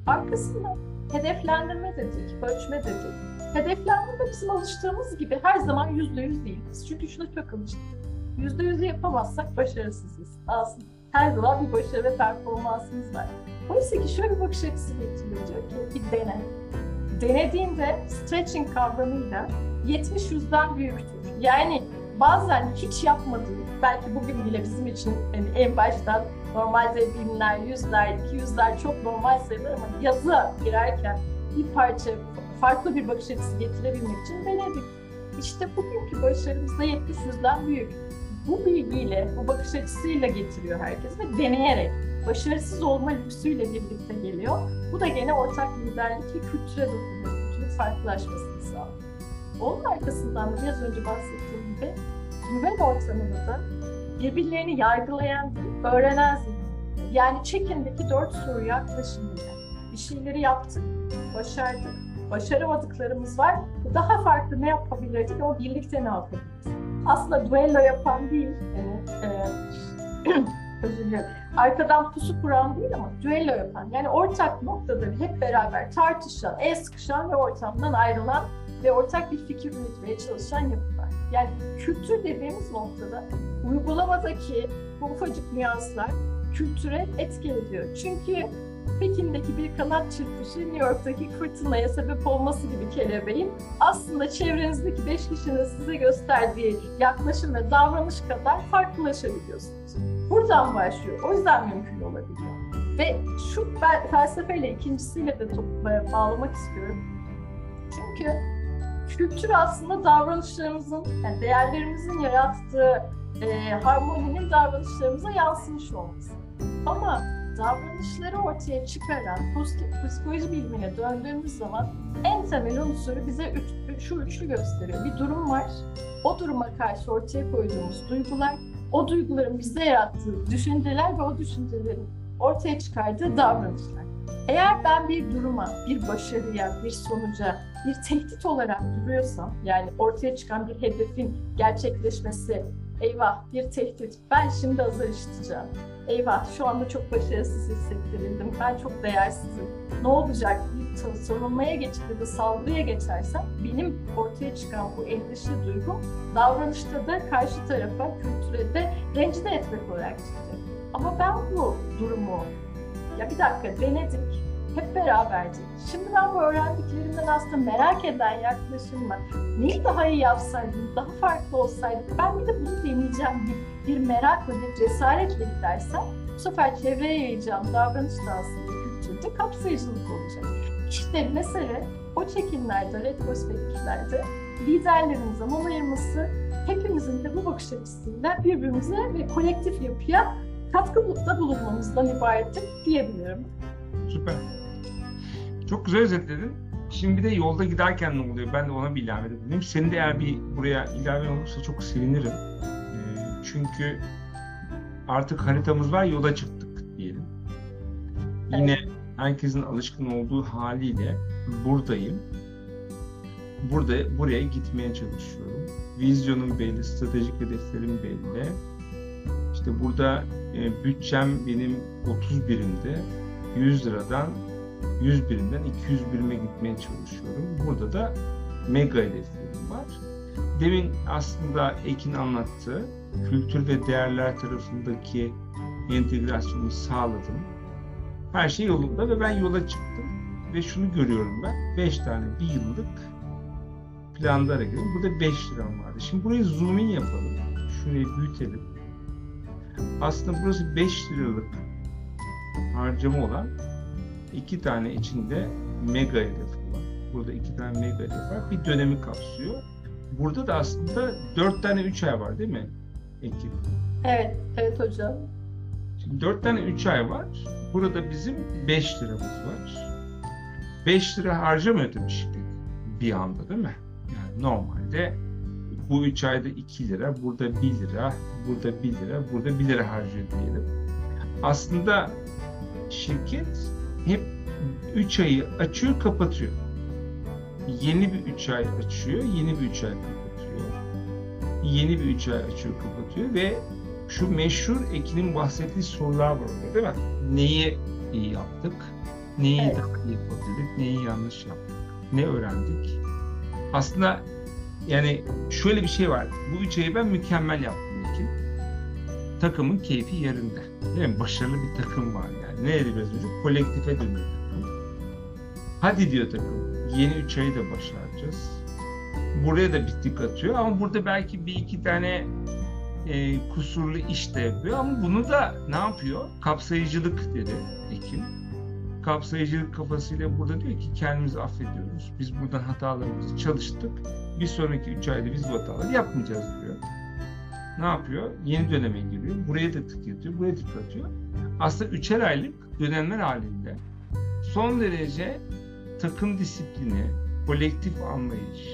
Arkasından hedeflendirme dedik, ölçme dedik. Hedeflendirme bizim alıştığımız gibi her zaman yüzde yüz değil. Biz çünkü şuna çok alıştık. Yüzde yüzü yapamazsak başarısızız. Aslında her zaman bir başarı ve performansımız var. Oysa ki şöyle bir bakış açısı getiriyor ki bir dene. Denediğinde stretching kavramıyla 70 yüzden büyüktür. Yani bazen hiç yapmadığın, belki bugün bile bizim için yani en baştan normalde binler, yüzler, iki yüzler çok normal sayılır ama yazı girerken bir parça farklı bir bakış açısı getirebilmek için denedik. İşte bugünkü başarımız da 70 yüzden büyük. Bu bilgiyle, bu bakış açısıyla getiriyor herkes ve deneyerek, başarısız olma lüksüyle birlikte geliyor. Bu da gene ortak liderlik ve kültüre dokunuyor, kültürün farklılaşmasını sağlıyor. Onun arkasından da biraz önce bahsettiğim gibi güven ortamında birbirlerini yargılayan değil, öğrenen zihin. Yani check-in'deki dört soru yaklaşımıyla bir şeyleri yaptık, başardık, başaramadıklarımız var. Daha farklı ne yapabilirdik o birlikte ne yapabiliriz? Aslında duello yapan değil, yani, e, *clears throat* özür dilerim. Arkadan pusu kuran değil ama düello yapan. Yani ortak noktada hep beraber tartışan, el sıkışan ve ortamdan ayrılan ve ortak bir fikir üretmeye çalışan yapılar. Yani kültür dediğimiz noktada uygulamadaki bu ufacık nüanslar kültüre etki ediyor. Çünkü Pekin'deki bir kanat çırpışı New York'taki fırtınaya sebep olması gibi kelebeğin aslında çevrenizdeki beş kişinin size gösterdiği yaklaşım ve davranış kadar farklılaşabiliyorsunuz. Buradan başlıyor. O yüzden mümkün olabiliyor. Ve şu felsefeyle ikincisiyle de bağlamak istiyorum. Çünkü kültür aslında davranışlarımızın, yani değerlerimizin yarattığı e, harmoninin davranışlarımıza yansımış olması. Ama davranışları ortaya çıkaran psikoloji bilimine döndüğümüz zaman en temel unsuru bize üç, şu üçlü gösteriyor. Bir durum var. O duruma karşı ortaya koyduğumuz duygular, o duyguların bizde yarattığı düşünceler ve o düşüncelerin ortaya çıkardığı davranışlar. Eğer ben bir duruma, bir başarıya, bir sonuca, bir tehdit olarak duruyorsam, yani ortaya çıkan bir hedefin gerçekleşmesi, eyvah bir tehdit, ben şimdi azar işiteceğim, eyvah şu anda çok başarısız hissettirildim, ben çok değersizim, ne olacak? Bir savunmaya geçip ya da saldırıya geçersem benim ortaya çıkan bu endişe duygum davranışta da karşı tarafa, kültüre de rencide etmek olarak çıkacak. Ama ben bu durumu ya bir dakika denedik, hep beraberdik. Şimdi ben bu öğrendiklerimden aslında merak eden yaklaşımla neyi daha iyi yapsaydım, daha farklı olsaydım, ben bir de bunu deneyeceğim bir, bir merakla, bir cesaretle gidersem bu sefer çevreye yayacağım davranış da aslında kültürde kapsayıcılık olacak. İşte mesele o çekimlerde, retrospektiflerde liderlerin zaman ayırması, hepimizin de bu bakış açısıyla birbirimize ve kolektif yapıya katkıda bulunmamızdan ibarettir diyebilirim. Süper. Çok güzel özetledin. Şimdi bir de yolda giderken ne oluyor? Ben de ona bir ilave edeyim. Senin de eğer bir buraya ilave olursa çok sevinirim. Ee, çünkü artık haritamız var, yola çıktık diyelim. Yine herkesin alışkın olduğu haliyle buradayım. Burada buraya gitmeye çalışıyorum. Vizyonum belli, stratejik hedeflerim belli. İşte burada e, bütçem benim 30 birimde 100 liradan 100 birimden 200 birime gitmeye çalışıyorum. Burada da mega hedeflerim var. Demin aslında Ekin anlattı. Kültür ve değerler tarafındaki entegrasyonu sağladım. Her şey yolunda ve ben yola çıktım. Ve şunu görüyorum ben. 5 tane bir yıllık planda hareket Burada 5 liram vardı. Şimdi burayı zoom in yapalım. Şurayı büyütelim. Aslında burası 5 liralık harcama olan iki tane içinde mega hedef var. Burada iki tane mega hedef var. Bir dönemi kapsıyor. Burada da aslında dört tane üç ay var değil mi? Ekip. Evet, evet hocam. Şimdi dört tane üç ay var. Burada bizim beş liramız var. Beş lira harcamıyor demiştik bir anda değil mi? Yani normalde bu üç ayda iki lira, burada bir lira, burada bir lira, burada bir lira harcıyor diyelim. Aslında şirket hep 3 ayı açıyor kapatıyor. Yeni bir 3 ay açıyor, yeni bir 3 ay kapatıyor. Yeni bir 3 ay açıyor kapatıyor ve şu meşhur Ekin'in bahsettiği sorular var orada değil mi? Neyi iyi yaptık? Neyi evet. daha iyi yapabildik? Neyi yanlış yaptık? Ne öğrendik? Aslında yani şöyle bir şey var. Bu üç ayı ben mükemmel yaptım Ekin. Takımın keyfi yerinde. Değil mi? Başarılı bir takım var yani. Ne dedi biraz önce? Kolektife dönüyor Hadi diyor takım. Yeni üç ayı da başaracağız. Buraya da bir tık atıyor ama burada belki bir iki tane e, kusurlu iş de yapıyor ama bunu da ne yapıyor? Kapsayıcılık dedi Ekim. Kapsayıcılık kafasıyla burada diyor ki kendimizi affediyoruz. Biz buradan hatalarımızı çalıştık. Bir sonraki üç ayda biz bu hataları yapmayacağız diyor. Ne yapıyor? Yeni döneme giriyor. Buraya da tık buraya tık atıyor. Aslında üçer aylık dönemler halinde son derece takım disiplini, kolektif anlayış,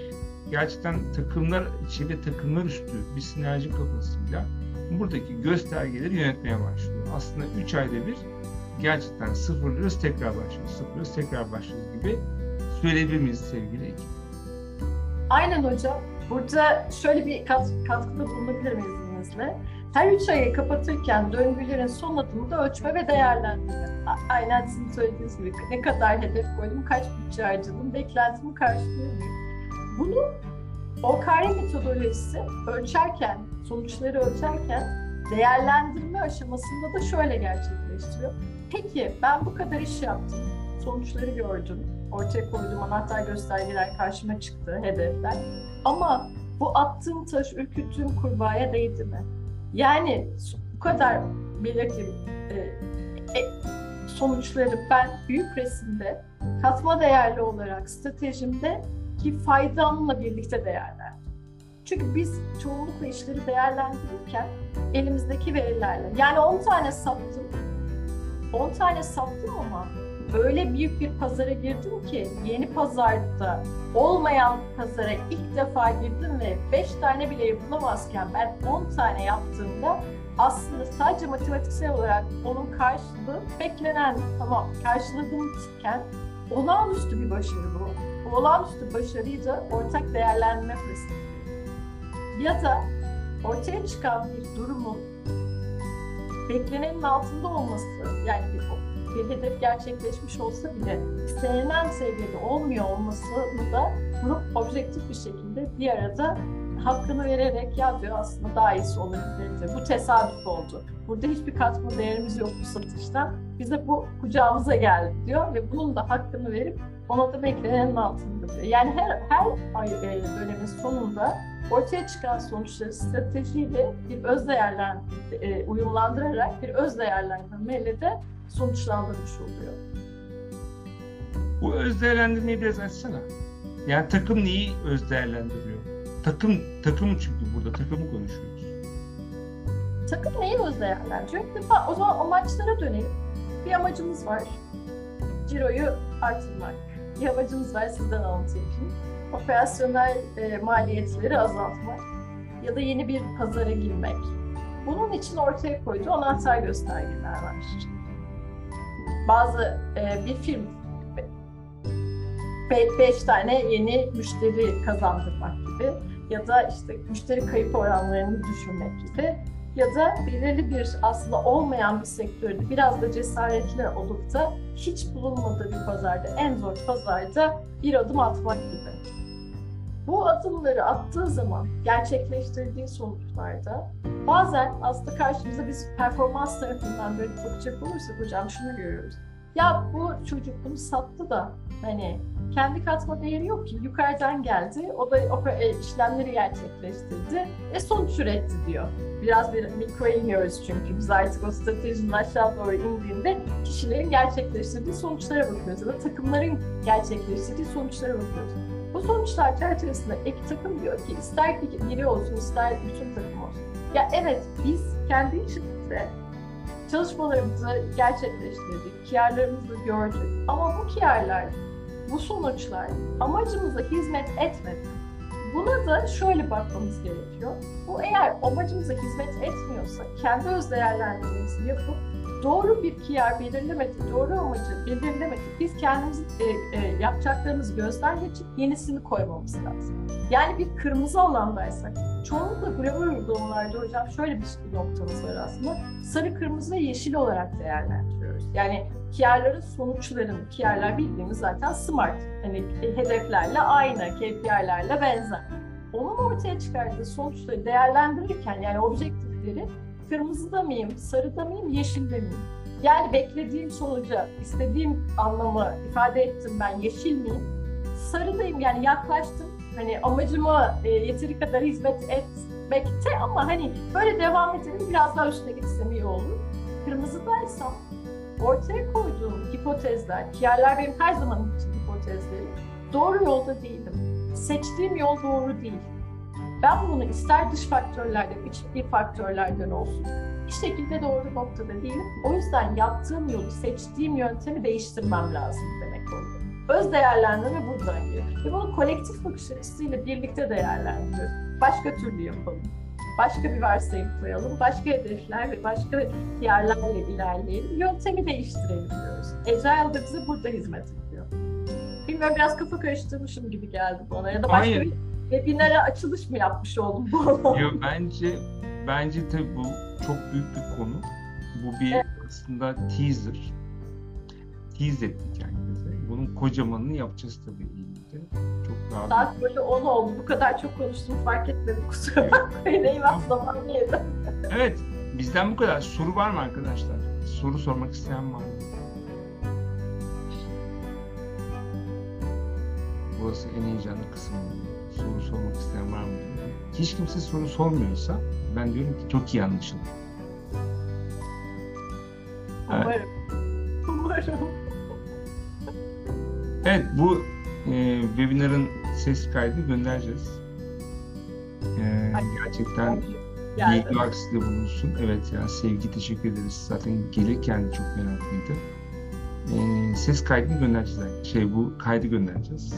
gerçekten takımlar içi ve takımlar üstü bir sinerji kafasıyla buradaki göstergeleri yönetmeye başlıyor. Aslında 3 ayda bir gerçekten sıfırlıyoruz, tekrar başlıyoruz, sıfırlıyoruz, tekrar başlıyoruz gibi söyleyebiliriz sevgili ekip. Aynen hocam. Burada şöyle bir kat, katkıda bulunabilirim izninizle. Her üç ayı kapatırken döngülerin son adımı da ölçme ve değerlendirme. Aynen sizin söylediğiniz gibi ne kadar hedef koydum, kaç bütçe harcadım, beklentimi karşılıyor? Bunu OKR metodolojisi ölçerken, sonuçları ölçerken değerlendirme aşamasında da şöyle gerçekleştiriyor. Peki ben bu kadar iş yaptım, sonuçları gördüm, ortaya koyduğum anahtar göstergeler karşıma çıktı, hedefler. Ama bu attığım taş, ürküttüğüm kurbağaya değdi mi? Yani bu kadar belirteyim e, e, sonuçları ben büyük resimde katma değerli olarak stratejimde ki faydamla birlikte değerlendirdim. Çünkü biz çoğunlukla işleri değerlendirirken elimizdeki verilerle yani 10 tane sattım 10 tane sattım ama öyle büyük bir pazara girdim ki yeni pazarda olmayan pazara ilk defa girdim ve 5 tane bile yapılamazken ben 10 tane yaptığımda aslında sadece matematiksel olarak onun karşılığı beklenen tamam karşıladığımken olağanüstü bir başarı bu. Bu olağanüstü başarıyı da ortak değerlendirme fırsatı. Ya da ortaya çıkan bir durumun beklenenin altında olması yani bir bir hedef gerçekleşmiş olsa bile istenilen seviyede olmuyor olmasını da grup objektif bir şekilde bir arada hakkını vererek ya diyor aslında daha iyisi olabilirdi. Bu tesadüf oldu. Burada hiçbir katma değerimiz yok bu satıştan. Bize bu kucağımıza geldi diyor ve bunun da hakkını verip ona da beklenenin altında diyor. Yani her, her ay e, dönemin sonunda ortaya çıkan sonuçları stratejiyle bir öz değerlendirme uyumlandırarak bir öz değerlendirmeyle de sonuçlandırmış oluyor. Bu öz değerlendirmeyi biraz açsana. Yani takım neyi öz değerlendiriyor? Takım, takım çünkü burada takımı konuşuyoruz. Takım neyi öz değerlendiriyor? Defa o zaman amaçlara dönelim. Bir amacımız var. Ciroyu artırmak. Bir amacımız var sizden anlatayım şimdi. Operasyonel e, maliyetleri azaltmak ya da yeni bir pazara girmek. Bunun için ortaya koyduğu anahtar göstergeler var bazı e, bir film beş tane yeni müşteri kazandırmak gibi ya da işte müşteri kayıp oranlarını düşürmek gibi ya da belirli bir aslında olmayan bir sektörde biraz da cesaretli olup da hiç bulunmadığı bir pazarda, en zor pazarda bir adım atmak gibi. Bu adımları attığı zaman gerçekleştirdiği sonuçlarda bazen aslında karşımıza biz performans tarafından böyle bakacak olursak hocam şunu görüyoruz. Ya bu çocuk bunu sattı da hani kendi katma değeri yok ki yukarıdan geldi o da o e, işlemleri gerçekleştirdi ve sonuç üretti diyor. Biraz bir mikro iniyoruz çünkü biz artık o stratejinin aşağı doğru indiğinde kişilerin gerçekleştirdiği sonuçlara bakıyoruz ya da takımların gerçekleştirdiği sonuçlara bakıyoruz. Bu sonuçlar çerçevesinde ek takım diyor ki ister biri olsun ister bütün takım olsun. Ya evet biz kendi içimizde çalışmalarımızı gerçekleştirdik, kiyarlarımızı gördük ama bu kiyarlar, bu sonuçlar amacımıza hizmet etmedi. Buna da şöyle bakmamız gerekiyor. Bu eğer amacımıza hizmet etmiyorsa kendi öz değerlendirmemizi yapıp doğru bir kiyar belirlemedik, doğru amacı belirlemedik. Biz kendimiz e, e, yapacaklarımızı gözden geçip yenisini koymamız lazım. Yani bir kırmızı alandaysak, çoğunlukla global uygulamalarda hocam şöyle bir noktamız var aslında. Sarı, kırmızı ve yeşil olarak değerlendiriyoruz. Yani KR'ların sonuçlarını, KR'lar bildiğimiz zaten SMART. Hani hedeflerle aynı, KPI'lerle benzer. Onun ortaya çıkardığı sonuçları değerlendirirken yani objektifleri kırmızıda mıyım, sarıda mıyım, yeşilde miyim? Yani beklediğim sonuca, istediğim anlamı ifade ettim ben yeşil miyim? Sarıdayım yani yaklaştım. Hani amacıma e, yeteri kadar hizmet etmekte ama hani böyle devam edelim biraz daha üstüne gitsem iyi olur. Kırmızıdaysam ortaya koyduğum hipotezler, ki yerler benim her zaman için hipotezlerim, doğru yolda değilim. Seçtiğim yol doğru değil ben bunu ister dış faktörlerden, iç bir faktörlerden olsun bir şekilde doğru noktada değilim. O yüzden yaptığım yolu, seçtiğim yöntemi değiştirmem lazım demek oluyor. Öz değerlendirme buradan geliyor. Ve bunu kolektif bakış açısıyla birlikte değerlendiriyoruz. Başka türlü yapalım. Başka bir varsayım koyalım. Başka hedefler ve başka yerlerle ilerleyelim. Yöntemi değiştirelim diyoruz. Agile da bize burada hizmet ediyor. Bilmiyorum biraz kafa karıştırmışım gibi geldi bana ya da başka Hayır. bir webinara açılış mı yapmış oldum bu *laughs* Yok bence bence tabii bu çok büyük bir konu. Bu bir Evet. aslında teaser. Tease ettik herkese. Bunun kocamanını yapacağız tabii iyilikte. Çok daha Saat böyle 10 oldu. Bu kadar çok konuştum fark etmedim. Kusura bakmayın. Eyvah zamanı yedim. Evet, bizden bu kadar. Soru var mı arkadaşlar? Soru sormak isteyen var mı? Burası en heyecanlı kısım. Soru sormak isteyen var mı? Hiç kimse soru sormuyorsa ben diyorum ki çok iyi anlaşıldı. Evet. Umarım. Umarım. Evet, bu e, webinarın ses kaydını göndereceğiz. E, Ay, gerçekten Yani. Bilgi akside bulunsun. Evet ya sevgi teşekkür ederiz. Zaten gelirken çok meraklıydı. Ee, ses kaydını göndereceğiz. Şey bu kaydı göndereceğiz.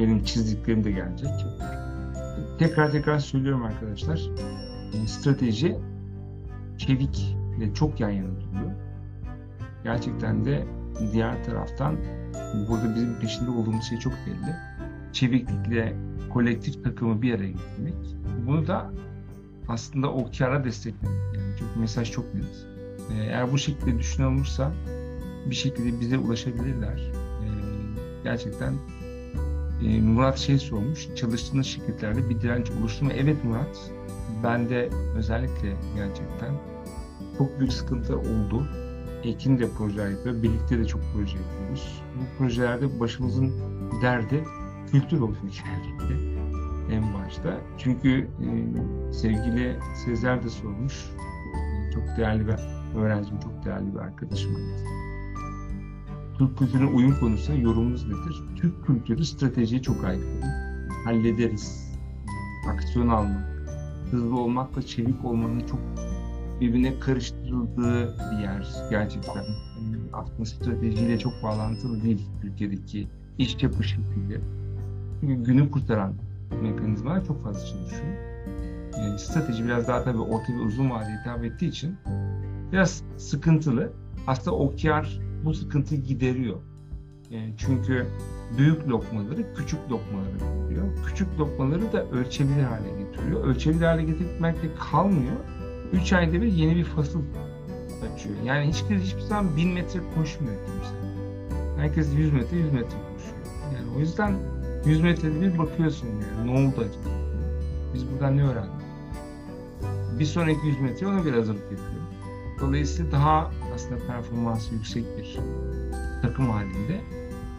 Benim çizdiklerim de gelecek. Tekrar tekrar söylüyorum arkadaşlar. Strateji çevik ve çok yan yana duruyor. Gerçekten de diğer taraftan burada bizim peşinde olduğumuz şey çok belli. Çeviklikle kolektif takımı bir araya getirmek. Bunu da aslında o kara desteklemek. Yani çok mesaj çok net. Ee, Eğer bu şekilde düşünülürse bir şekilde bize ulaşabilirler. Ee, gerçekten e, Murat şey sormuş, çalıştığınız şirketlerde bir direnç oluştu mu? Evet Murat, ben de özellikle gerçekten çok büyük sıkıntı oldu. Ekin de proje yapıyor, birlikte de çok proje yapıyoruz. Bu projelerde başımızın derdi kültür oluyor genellikle en başta. Çünkü e, sevgili Sezer de sormuş. Çok değerli bir öğrencim, çok değerli bir arkadaşım. Türk kültürüne uyum konusunda yorumunuz nedir? Türk kültürü stratejiye çok aykırı. Hallederiz. Aksiyon almak, hızlı olmakla çevik olmanın çok birbirine karıştırıldığı bir yer gerçekten. Aslında stratejiyle çok bağlantılı değil Türkiye'deki iş yapış şekli. Çünkü günü kurtaran mekanizmalar çok fazla çalışıyor. E, strateji biraz daha tabii orta ve uzun vadeye hitap ettiği için biraz sıkıntılı. Aslında OKR bu sıkıntıyı gideriyor. E, çünkü büyük lokmaları küçük lokmalara getiriyor. Küçük lokmaları da ölçebilir hale getiriyor. Ölçebilir hale getirmekle kalmıyor. 3 ayda bir yeni bir fasıl açıyor. Yani hiç hiçbir zaman 1000 metre koşmuyor kimse. Herkes 100 metre 100 metre koşuyor. Yani o yüzden 100 metrede bir bakıyorsun yani ne oldu acaba? Biz buradan ne öğrendik? Bir sonraki 100 metre ona göre hazırlık yapıyor. Dolayısıyla daha aslında performansı yüksek bir takım halinde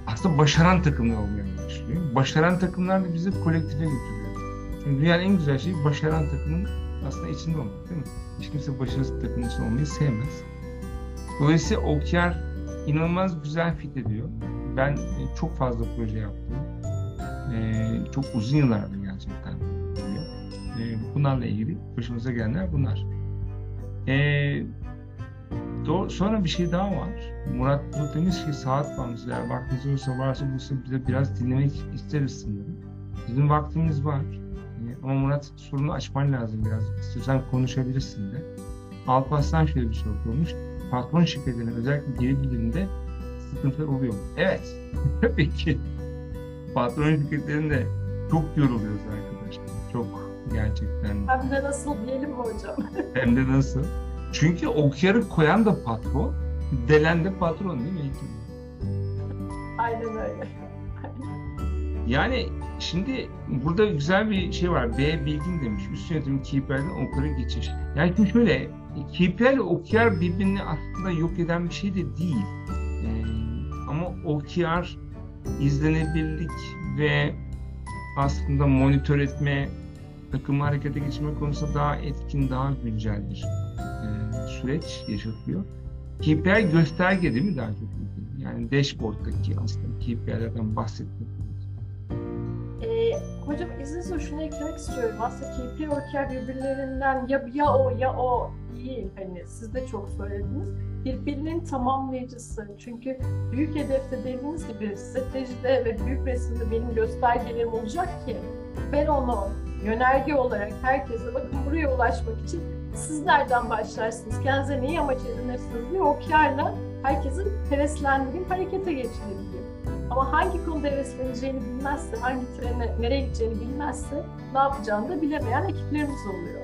aslında başaran takımlar olmaya başlıyor. Başaran takımlar da bizi kolektife götürüyor. Çünkü dünyanın en güzel şeyi başaran takımın aslında içinde olmak değil mi? Hiç kimse başarısız takımın içinde olmayı sevmez. Dolayısıyla OKR inanılmaz güzel fit ediyor. Ben e, çok fazla proje yaptım. Ee, çok uzun yıllardır gerçekten. Ee, bunlarla ilgili başımıza gelenler bunlar. Ee, sonra bir şey daha var. Murat bu demiş ki saat bağımsız eğer vaktiniz olursa varsa bu bize biraz dinlemek isteriz sanırım. Bizim vaktimiz var. Ee, ama Murat sorunu açman lazım biraz. İstiyorsan konuşabilirsin de. Alparslan şöyle bir soru sormuş. Patron şirketlerine özellikle geri bildirimde sıkıntılar oluyor mu? Evet. *laughs* Tabii ki patron şirketlerinde çok yoruluyoruz arkadaşlar. Çok gerçekten. Hem de nasıl diyelim mi hocam? Hem de nasıl? Çünkü okuyarı koyan da patron, delen de patron değil mi? Aynen öyle. Yani şimdi burada güzel bir şey var. B bilgin demiş. Üst yönetim KPI'den okura geçiş. Yani şimdi şöyle KPI ile OKR birbirini aslında yok eden bir şey de değil. Ee, ama OKR izlenebilirlik ve aslında monitör etme, takımı harekete geçirme konusunda daha etkin, daha güncel bir e, süreç yaşatıyor. KPI gösterge değil mi daha çok? Yani dashboard'daki aslında KPI'lerden bahsetmek Ee, hocam izninizle şunu eklemek istiyorum. Aslında KPI OKR birbirlerinden ya, ya o ya o değil. Hani siz de çok söylediniz. Birbirinin tamamlayıcısı. Çünkü büyük hedefte dediğiniz gibi stratejide ve büyük resimde benim göstergelerim olacak ki ben onu yönerge olarak herkese bakın buraya ulaşmak için siz nereden başlarsınız? Kendinize neyi amaç edinirsiniz diye OKR'la herkesin heveslendireyim, harekete geçirebileyim. Ama hangi konuda hevesleneceğini bilmezse, hangi trene nereye gideceğini bilmezse ne yapacağını da bilemeyen ekiplerimiz oluyor.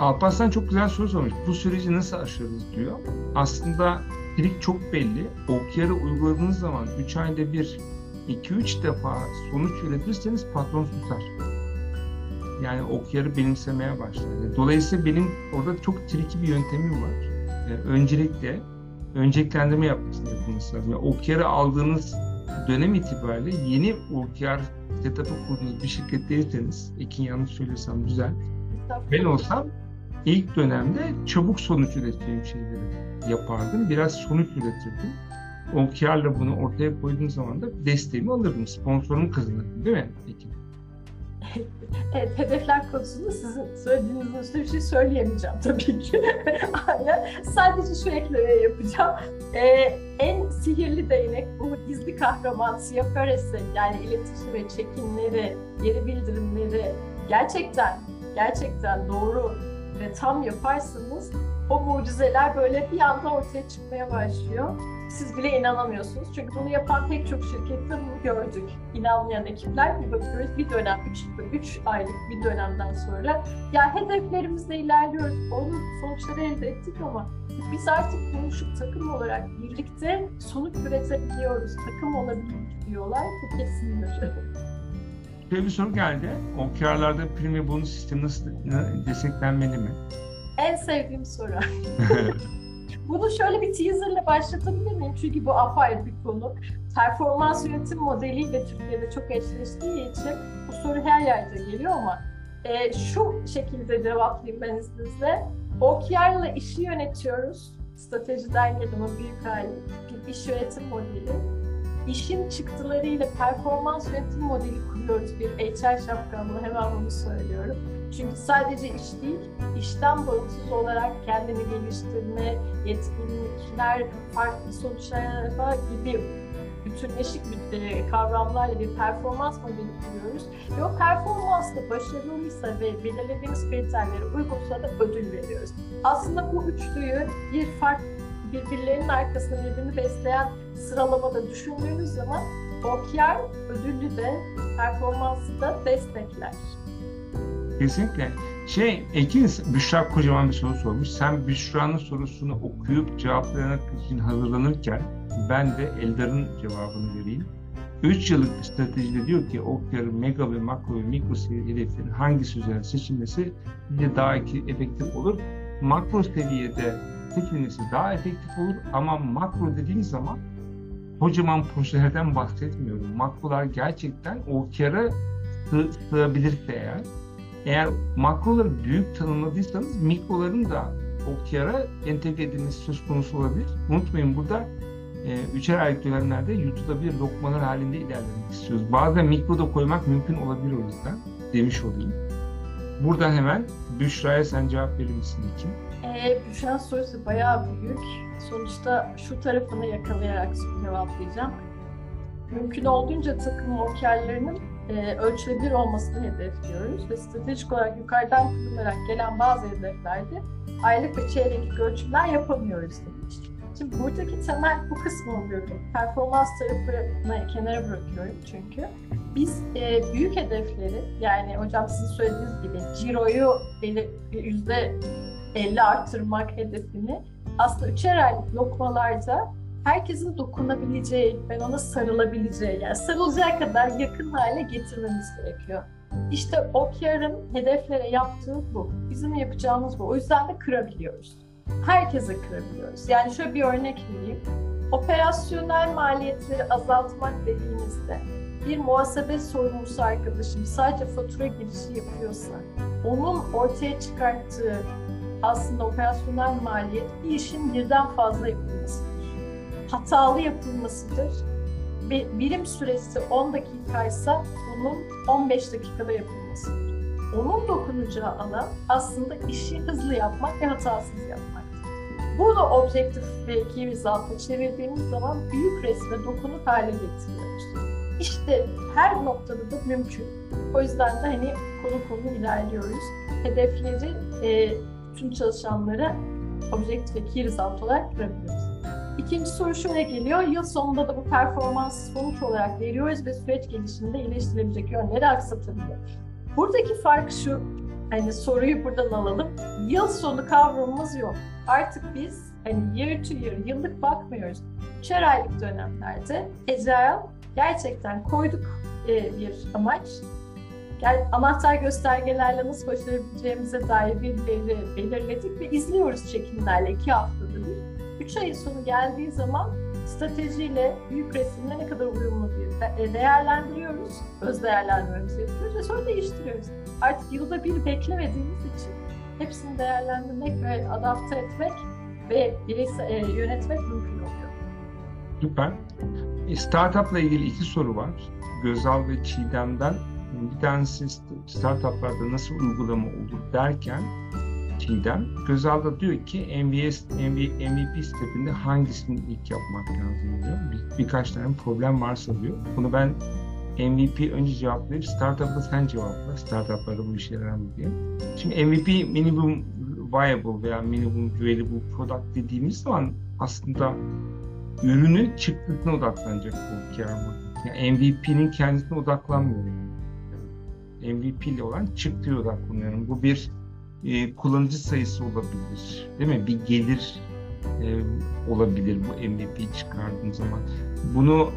Alparslan çok güzel soru sormuş. Bu süreci nasıl aşarız diyor. Aslında trik çok belli. OKR'ı uyguladığınız zaman 3 ayda bir 2-3 defa sonuç üretirseniz patron susar. Yani OKR'ı benimsemeye başlar. Dolayısıyla benim orada çok triki bir yöntemim var. Yani öncelikle önceliklendirme yapmasını yapılması lazım. Yani OKR'ı aldığınız dönem itibariyle yeni OKR setup'ı kurduğunuz bir şirket değilseniz, Ekin yanlış söylesem güzel. Ben olsam ilk dönemde çabuk sonuç üreteceğim şeyleri yapardım. Biraz sonuç üretirdim. OKR'la bunu ortaya koyduğum zaman da desteğimi alırdım. Sponsorumu kazanırdım değil mi Ekin? Evet, hedefler konusunda sizin söylediğiniz üstüne bir şey söyleyemeyeceğim tabii ki. *laughs* Aynen. Sadece şu eklemeyi yapacağım. Ee, en sihirli değnek bu gizli kahraman Peres'in yani iletişim ve çekimleri, geri bildirimleri gerçekten gerçekten doğru ve tam yaparsanız o mucizeler böyle bir anda ortaya çıkmaya başlıyor. Siz bile inanamıyorsunuz. Çünkü bunu yapan pek çok şirkette bunu gördük. İnanmayan ekipler bir bakıyoruz bir dönem, 3 aylık bir dönemden sonra ya hedeflerimizle ilerliyoruz, onun sonuçları elde ettik ama biz artık konuşup takım olarak birlikte sonuç üretebiliyoruz, takım olabildik diyorlar. Bu kesindir. Şöyle bir soru geldi. OKR'larda prim ve bonus sistemi nasıl desteklenmeli mi? En sevdiğim soru. *laughs* Bunu şöyle bir teaserle başlatabilir miyim? Çünkü bu apayrı bir konu. Performans yönetim modeliyle Türkiye'de çok eşleştiği için bu soru her yerde geliyor ama e, şu şekilde cevaplayayım ben izninizle. OKR'la işi yönetiyoruz. Stratejiden gelen büyük hali, bir iş yönetim modeli. İşin çıktılarıyla performans yönetim modeli kuruyoruz bir HR şapkamla hemen bunu söylüyorum çünkü sadece iş değil, işten bağımsız olarak kendini geliştirme, yetkinlikler, farklı sonuçlar gibi bütünleşik bir kavramlarla bir performans modeli kuruyoruz. Ve o performans da başarılıysa ve belirlediğimiz kriterlere uygunsa da ödül veriyoruz. Aslında bu üçlüyü bir fark birbirlerinin arkasında birbirini besleyen sıralamada düşündüğünüz zaman OKR ödüllü de performansı da destekler. Kesinlikle. Şey, Ekin, Büşra kocaman bir soru sormuş. Sen Büşra'nın sorusunu okuyup cevaplamak için hazırlanırken ben de Eldar'ın cevabını vereyim. 3 yıllık bir stratejide diyor ki OKR'ın mega ve makro ve mikro seviye hedeflerin hangisi üzerine seçilmesi de daha efektif olur. Makro seviyede seçilmesi daha efektif olur ama makro dediğim zaman kocaman projelerden bahsetmiyorum. Makrolar gerçekten OKR'a sığ, sığabilirse eğer eğer makroları büyük tanımladıysanız mikroların da OKR'a entegre edilmesi söz konusu olabilir. Unutmayın burada e, üçer aylık dönemlerde yutulabilir lokmalar halinde ilerlemek istiyoruz. Bazen mikro da koymak mümkün olabilir o yüzden demiş olayım. Buradan hemen Büşra'ya sen cevap verir misin Ekim? Ee, Büşra sorusu bayağı büyük. Sonuçta şu tarafını yakalayarak cevaplayacağım. Mümkün olduğunca takım OKR'larının e, ölçülebilir olmasını hedefliyoruz ve stratejik olarak yukarıdan kurularak gelen bazı hedeflerde aylık ve çeyreklik ölçümler yapamıyoruz demiş. Şimdi buradaki temel bu kısmı oluyor. Performans tarafını kenara bırakıyorum çünkü. Biz e, büyük hedefleri yani hocam sizin söylediğiniz gibi ciroyu yüzde 50 arttırmak hedefini aslında üçer aylık lokmalarda herkesin dokunabileceği, ben ona sarılabileceği, yani sarılacağı kadar yakın hale getirmemiz gerekiyor. İşte OKR'ın hedeflere yaptığı bu. Bizim yapacağımız bu. O yüzden de kırabiliyoruz. Herkese kırabiliyoruz. Yani şöyle bir örnek vereyim. Operasyonel maliyetleri azaltmak dediğimizde bir muhasebe sorumlusu arkadaşım sadece fatura girişi yapıyorsa onun ortaya çıkarttığı aslında operasyonel maliyet bir işin birden fazla yapılması hatalı yapılmasıdır. Bir birim süresi 10 dakikaysa bunun 15 dakikada yapılmasıdır. Onun dokunacağı alan aslında işi hızlı yapmak ve hatasız yapmak. Bunu objektif ve key result'a çevirdiğimiz zaman büyük resme dokunup hale getiriyoruz. İşte her noktada da mümkün. O yüzden de hani konu konu ilerliyoruz. Hedefleri e, tüm çalışanlara objektif ve key result olarak bırakıyoruz. İkinci soru şöyle geliyor. Yıl sonunda da bu performans sonuç olarak veriyoruz ve süreç gelişiminde iyileştirilebilecek yönleri aksatabiliyor. Buradaki fark şu, hani soruyu buradan alalım. Yıl sonu kavramımız yok. Artık biz hani year to year, yıllık bakmıyoruz. Üçer aylık dönemlerde Agile gerçekten koyduk e, bir amaç. Yani anahtar göstergelerle nasıl başarabileceğimize dair bir veri belirledik ve izliyoruz çekimlerle iki haftada bir. Üç ayın sonu geldiği zaman stratejiyle büyük resimle ne kadar uyumlu bir e, değerlendiriyoruz. Öz değerlendirmemizi yapıyoruz ve sonra değiştiriyoruz. Artık yılda bir beklemediğimiz için hepsini değerlendirmek ve adapte etmek ve bireysel, e, yönetmek mümkün oluyor. Süper. E, startup'la ilgili iki soru var. Gözal ve Çiğdem'den. Bir tanesi startup'larda nasıl uygulama olur derken Çiğdem, Gözal da diyor ki MVS, MV, MVP stepinde hangisini ilk yapmak lazım diyor. Bir, birkaç tane problem varsa diyor. Bunu ben MVP önce cevaplayıp startup'da sen cevapla. Startup'larda bu işe yarar mı diye. Şimdi MVP minimum viable veya minimum valuable product dediğimiz zaman aslında ürünün çıktısına odaklanacak bu kar yani MVP'nin kendisine odaklanmıyorum. MVP ile olan çıktıya odaklanıyorum. Bu bir e, kullanıcı sayısı olabilir. Değil mi? Bir gelir e, olabilir bu MVP çıkardığım zaman. Bunu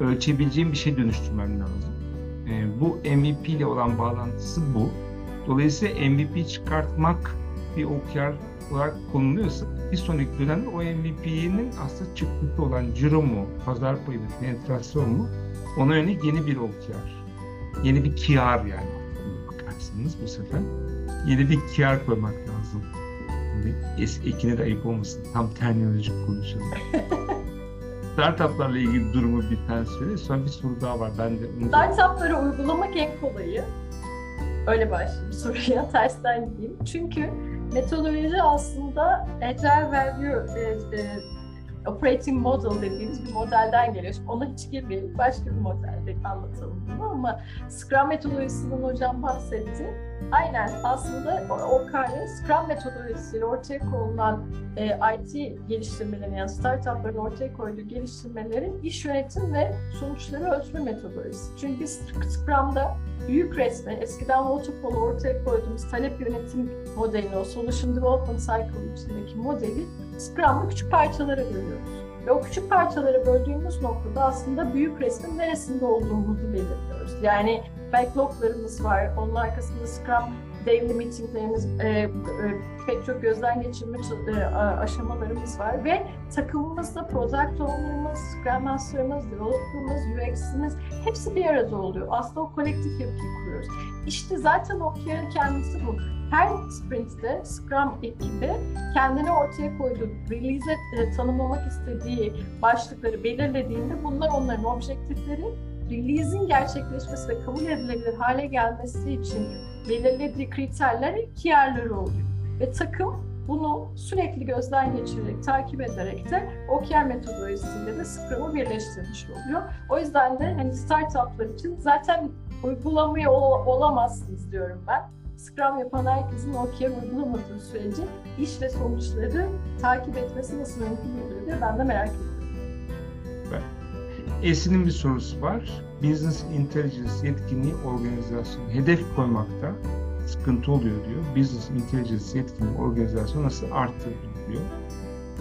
ölçebileceğim bir şey dönüştürmem lazım. E, bu MVP ile olan bağlantısı bu. Dolayısıyla MVP çıkartmak bir OKR olarak konuluyorsa bir sonraki dönemde o MVP'nin aslında çıktısı olan ciro mu, pazar payı mı, penetrasyon mu ona yönelik yeni bir OKR. Yeni bir kar yani bakarsınız bu sefer. Yeni bir kar koymak lazım. Es, ekine de ayıp olmasın. Tam terminolojik konuşalım. *laughs* Startuplarla ilgili durumu bir tane söyle. Sonra bir soru daha var. Ben de onu Startupları uygulamak en kolayı. Öyle başlayayım soruya *laughs* tersten gideyim. Çünkü metodoloji aslında Agile Value e, e, operating model dediğimiz bir modelden geliyor. Şimdi ona hiç girmeyelim. Başka bir modelde anlatalım bunu ama Scrum metodolojisinden hocam bahsetti. Aynen aslında o kare Scrum metodolojisiyle ortaya konulan e, IT geliştirmelerin yani startupların ortaya koyduğu geliştirmelerin iş yönetim ve sonuçları ölçme metodolojisi. Çünkü biz Scrum'da büyük resmi, eskiden Waterfall'u ortaya koyduğumuz talep yönetim modelini, o Solution Development Cycle içindeki modeli Scrum'da küçük parçalara bölüyoruz. Ve o küçük parçalara böldüğümüz noktada aslında büyük resmin neresinde olduğumuzu belirliyoruz. Yani backloglarımız var, onun arkasında Scrum daily meetinglerimiz, e, e, pek çok gözden geçirme e, aşamalarımız var ve takımımızda product owner'ımız, Scrum Master'ımız, developer'ımız, UX'imiz hepsi bir arada oluyor. Aslında o kolektif yapıyı kuruyoruz. İşte zaten o kendisi bu. Her sprintte Scrum ekibi kendini ortaya koyduğu, release'e e, tanımlamak istediği başlıkları belirlediğinde bunlar onların objektifleri release'in gerçekleşmesi ve kabul edilebilir hale gelmesi için belirlediği kriterler KR'ları oluyor. Ve takım bunu sürekli gözden geçirerek, takip ederek de OKR metodolojisiyle de Scrum'u birleştirmiş oluyor. O yüzden de hani startuplar için zaten uygulamaya ol- olamazsınız diyorum ben. Scrum yapan herkesin OKR uygulamadığı sürece iş ve sonuçları takip etmesi nasıl mümkün oluyor diye ben de merak ediyorum. Esin'in bir sorusu var. Business Intelligence yetkinliği organizasyon hedef koymakta sıkıntı oluyor diyor. Business Intelligence yetkinliği organizasyon nasıl arttırılır diyor.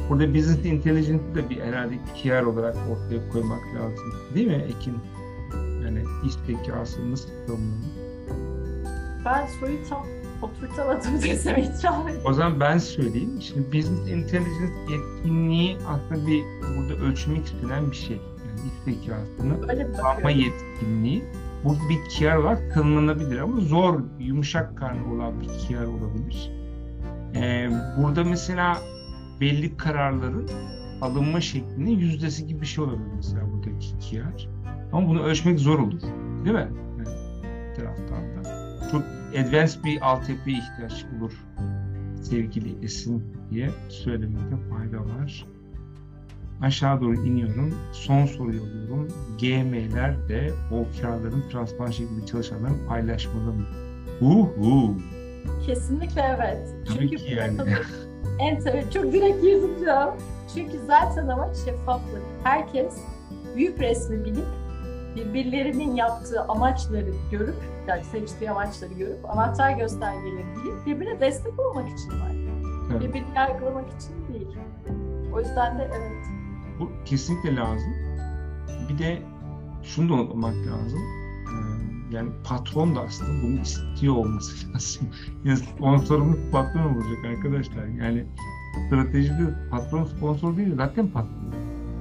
Burada Business Intelligence'ı da bir herhalde PR olarak ortaya koymak lazım. Değil mi Ekin? Yani iş zekası nasıl tanımlanır? Ben soruyu tam oturtamadım *laughs* desem itiraf O zaman ben söyleyeyim. Şimdi Business Intelligence yetkinliği aslında bir burada ölçmek istenen bir şey iş zekasını yapma yetkinliği bu bir kiyar olarak tanımlanabilir ama zor, yumuşak karnı olan bir kiyar olabilir. Ee, burada mesela belli kararların alınma şeklinin yüzdesi gibi bir şey olabilir mesela buradaki kiyar. Ama bunu ölçmek zor olur. Değil mi? Yani, taraftan da. Çok advanced bir altyapıya ihtiyaç olur sevgili Esin diye söylemekte fayda var aşağı doğru iniyorum. Son soruyu alıyorum. GM'ler de OKR'ların transparan şekilde çalışanların paylaşmalı mı? Uhu. Kesinlikle evet. Tabii Çünkü ki yani. *laughs* en tabii çok direkt girdim şu Çünkü zaten amaç şeffaflık. Herkes büyük resmi bilip birbirlerinin yaptığı amaçları görüp, yani seçtiği amaçları görüp anahtar göstergeleri bilip birbirine destek olmak için var. Evet. Birbirini yargılamak için değil. O yüzden de evet. Bu kesinlikle lazım. Bir de şunu da unutmamak lazım. Ee, Yani patron da aslında bunu istiyor olması *laughs* lazım. Yani sponsorumuz patron olacak arkadaşlar. Yani stratejide patron sponsor değil, zaten patron.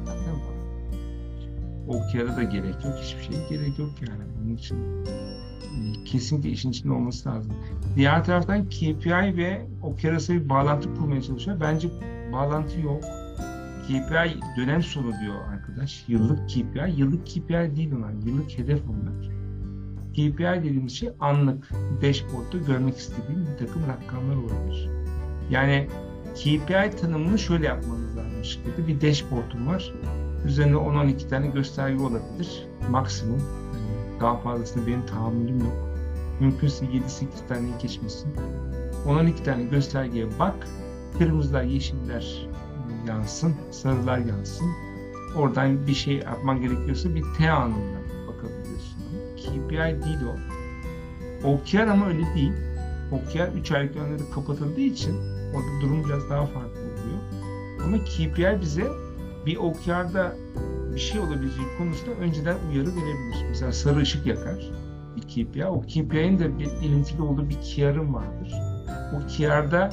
Zaten patron. O kâra da gerek yok, hiçbir şeye gerek yok yani. Onun için e, kesinlikle işin içinde olması lazım. Diğer taraftan KPI ve o arasında bir bağlantı kurmaya çalışıyor. Bence bağlantı yok. KPI dönem sonu diyor arkadaş. Yıllık KPI. Yıllık KPI değil onlar. Yıllık hedef onlar. KPI dediğimiz şey anlık dashboard'da görmek istediğim bir takım rakamlar olabilir. Yani KPI tanımını şöyle yapmanız lazım şirkette. Bir dashboard'um var. Üzerine 10-12 tane gösterge olabilir. Maksimum. Daha fazlasına benim tahammülüm yok. Mümkünse 7-8 tane geçmesin. 10-12 tane göstergeye bak. Kırmızılar, yeşiller yansın, sarılar yansın. Oradan bir şey yapman gerekiyorsa bir T anında bakabiliyorsun. KPI değil o. OKR ama öyle değil. OKR 3 aylık dönemleri kapatıldığı için orada durum biraz daha farklı oluyor. Ama KPI bize bir OKR'da bir şey olabileceği konusunda önceden uyarı verebilir. Mesela sarı ışık yakar bir KPI. O KPI'nin de bir ilintili olduğu bir KR'ın vardır. O KR'da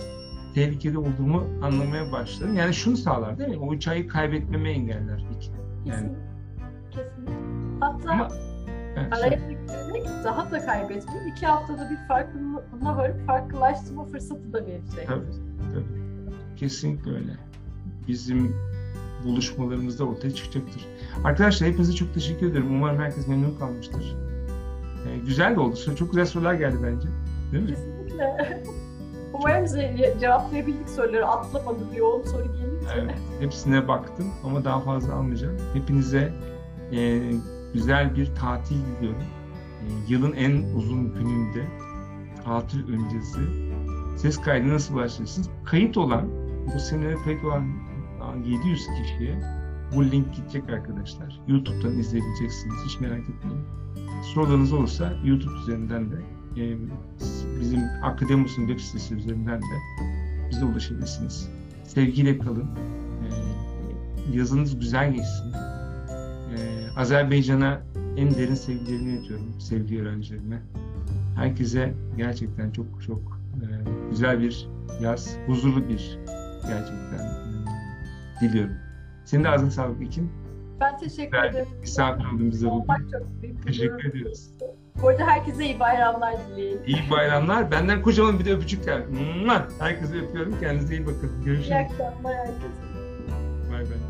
tehlikeli olduğumu anlamaya başlarım. Yani şunu sağlar değil mi? O üç ayı kaybetmemi engeller. İki. Yani. Kesinlikle. Hatta Ama evet, araya girerek daha da kaybetmeyin. İki haftada bir farkına varıp farklılaştırma fırsatı da verecektir. Tabii. kesinlikle öyle. Bizim buluşmalarımızda ortaya çıkacaktır. Arkadaşlar hepinize çok teşekkür ederim. Umarım herkes memnun kalmıştır. Ee, güzel de oldu. Çok güzel sorular geldi bence. Değil mi? Kesinlikle. *laughs* Umarım ce- cevaplayabildik soruları atlamadı bir yoğun soru gelince. Evet, hepsine baktım ama daha fazla almayacağım. Hepinize e, güzel bir tatil diliyorum. E, yılın en uzun gününde tatil öncesi ses kaydı nasıl başlarsınız? Kayıt olan, bu senede kayıt olan 700 kişiye bu link gidecek arkadaşlar. YouTube'dan izleyebileceksiniz. Hiç merak etmeyin. Sorularınız olursa YouTube üzerinden de e, bizim Akademus'un web sitesi üzerinden de bize ulaşabilirsiniz. Sevgiyle kalın. Ee, yazınız güzel geçsin. Ee, Azerbaycan'a en derin sevgilerimi iletiyorum sevgili öğrencilerime. Herkese gerçekten çok çok e, güzel bir yaz, huzurlu bir gerçekten e, diliyorum. Senin de ağzına sağlık İkin. Ben teşekkür ederim. misafir oldun bize bugün. Teşekkür ediyoruz. Bu arada herkese iyi bayramlar dileyim. İyi bayramlar. Benden kocaman bir de öpücükler. Herkese öpüyorum. Kendinize iyi bakın. İyi Görüşürüz. akşamlar herkese. Bay bay.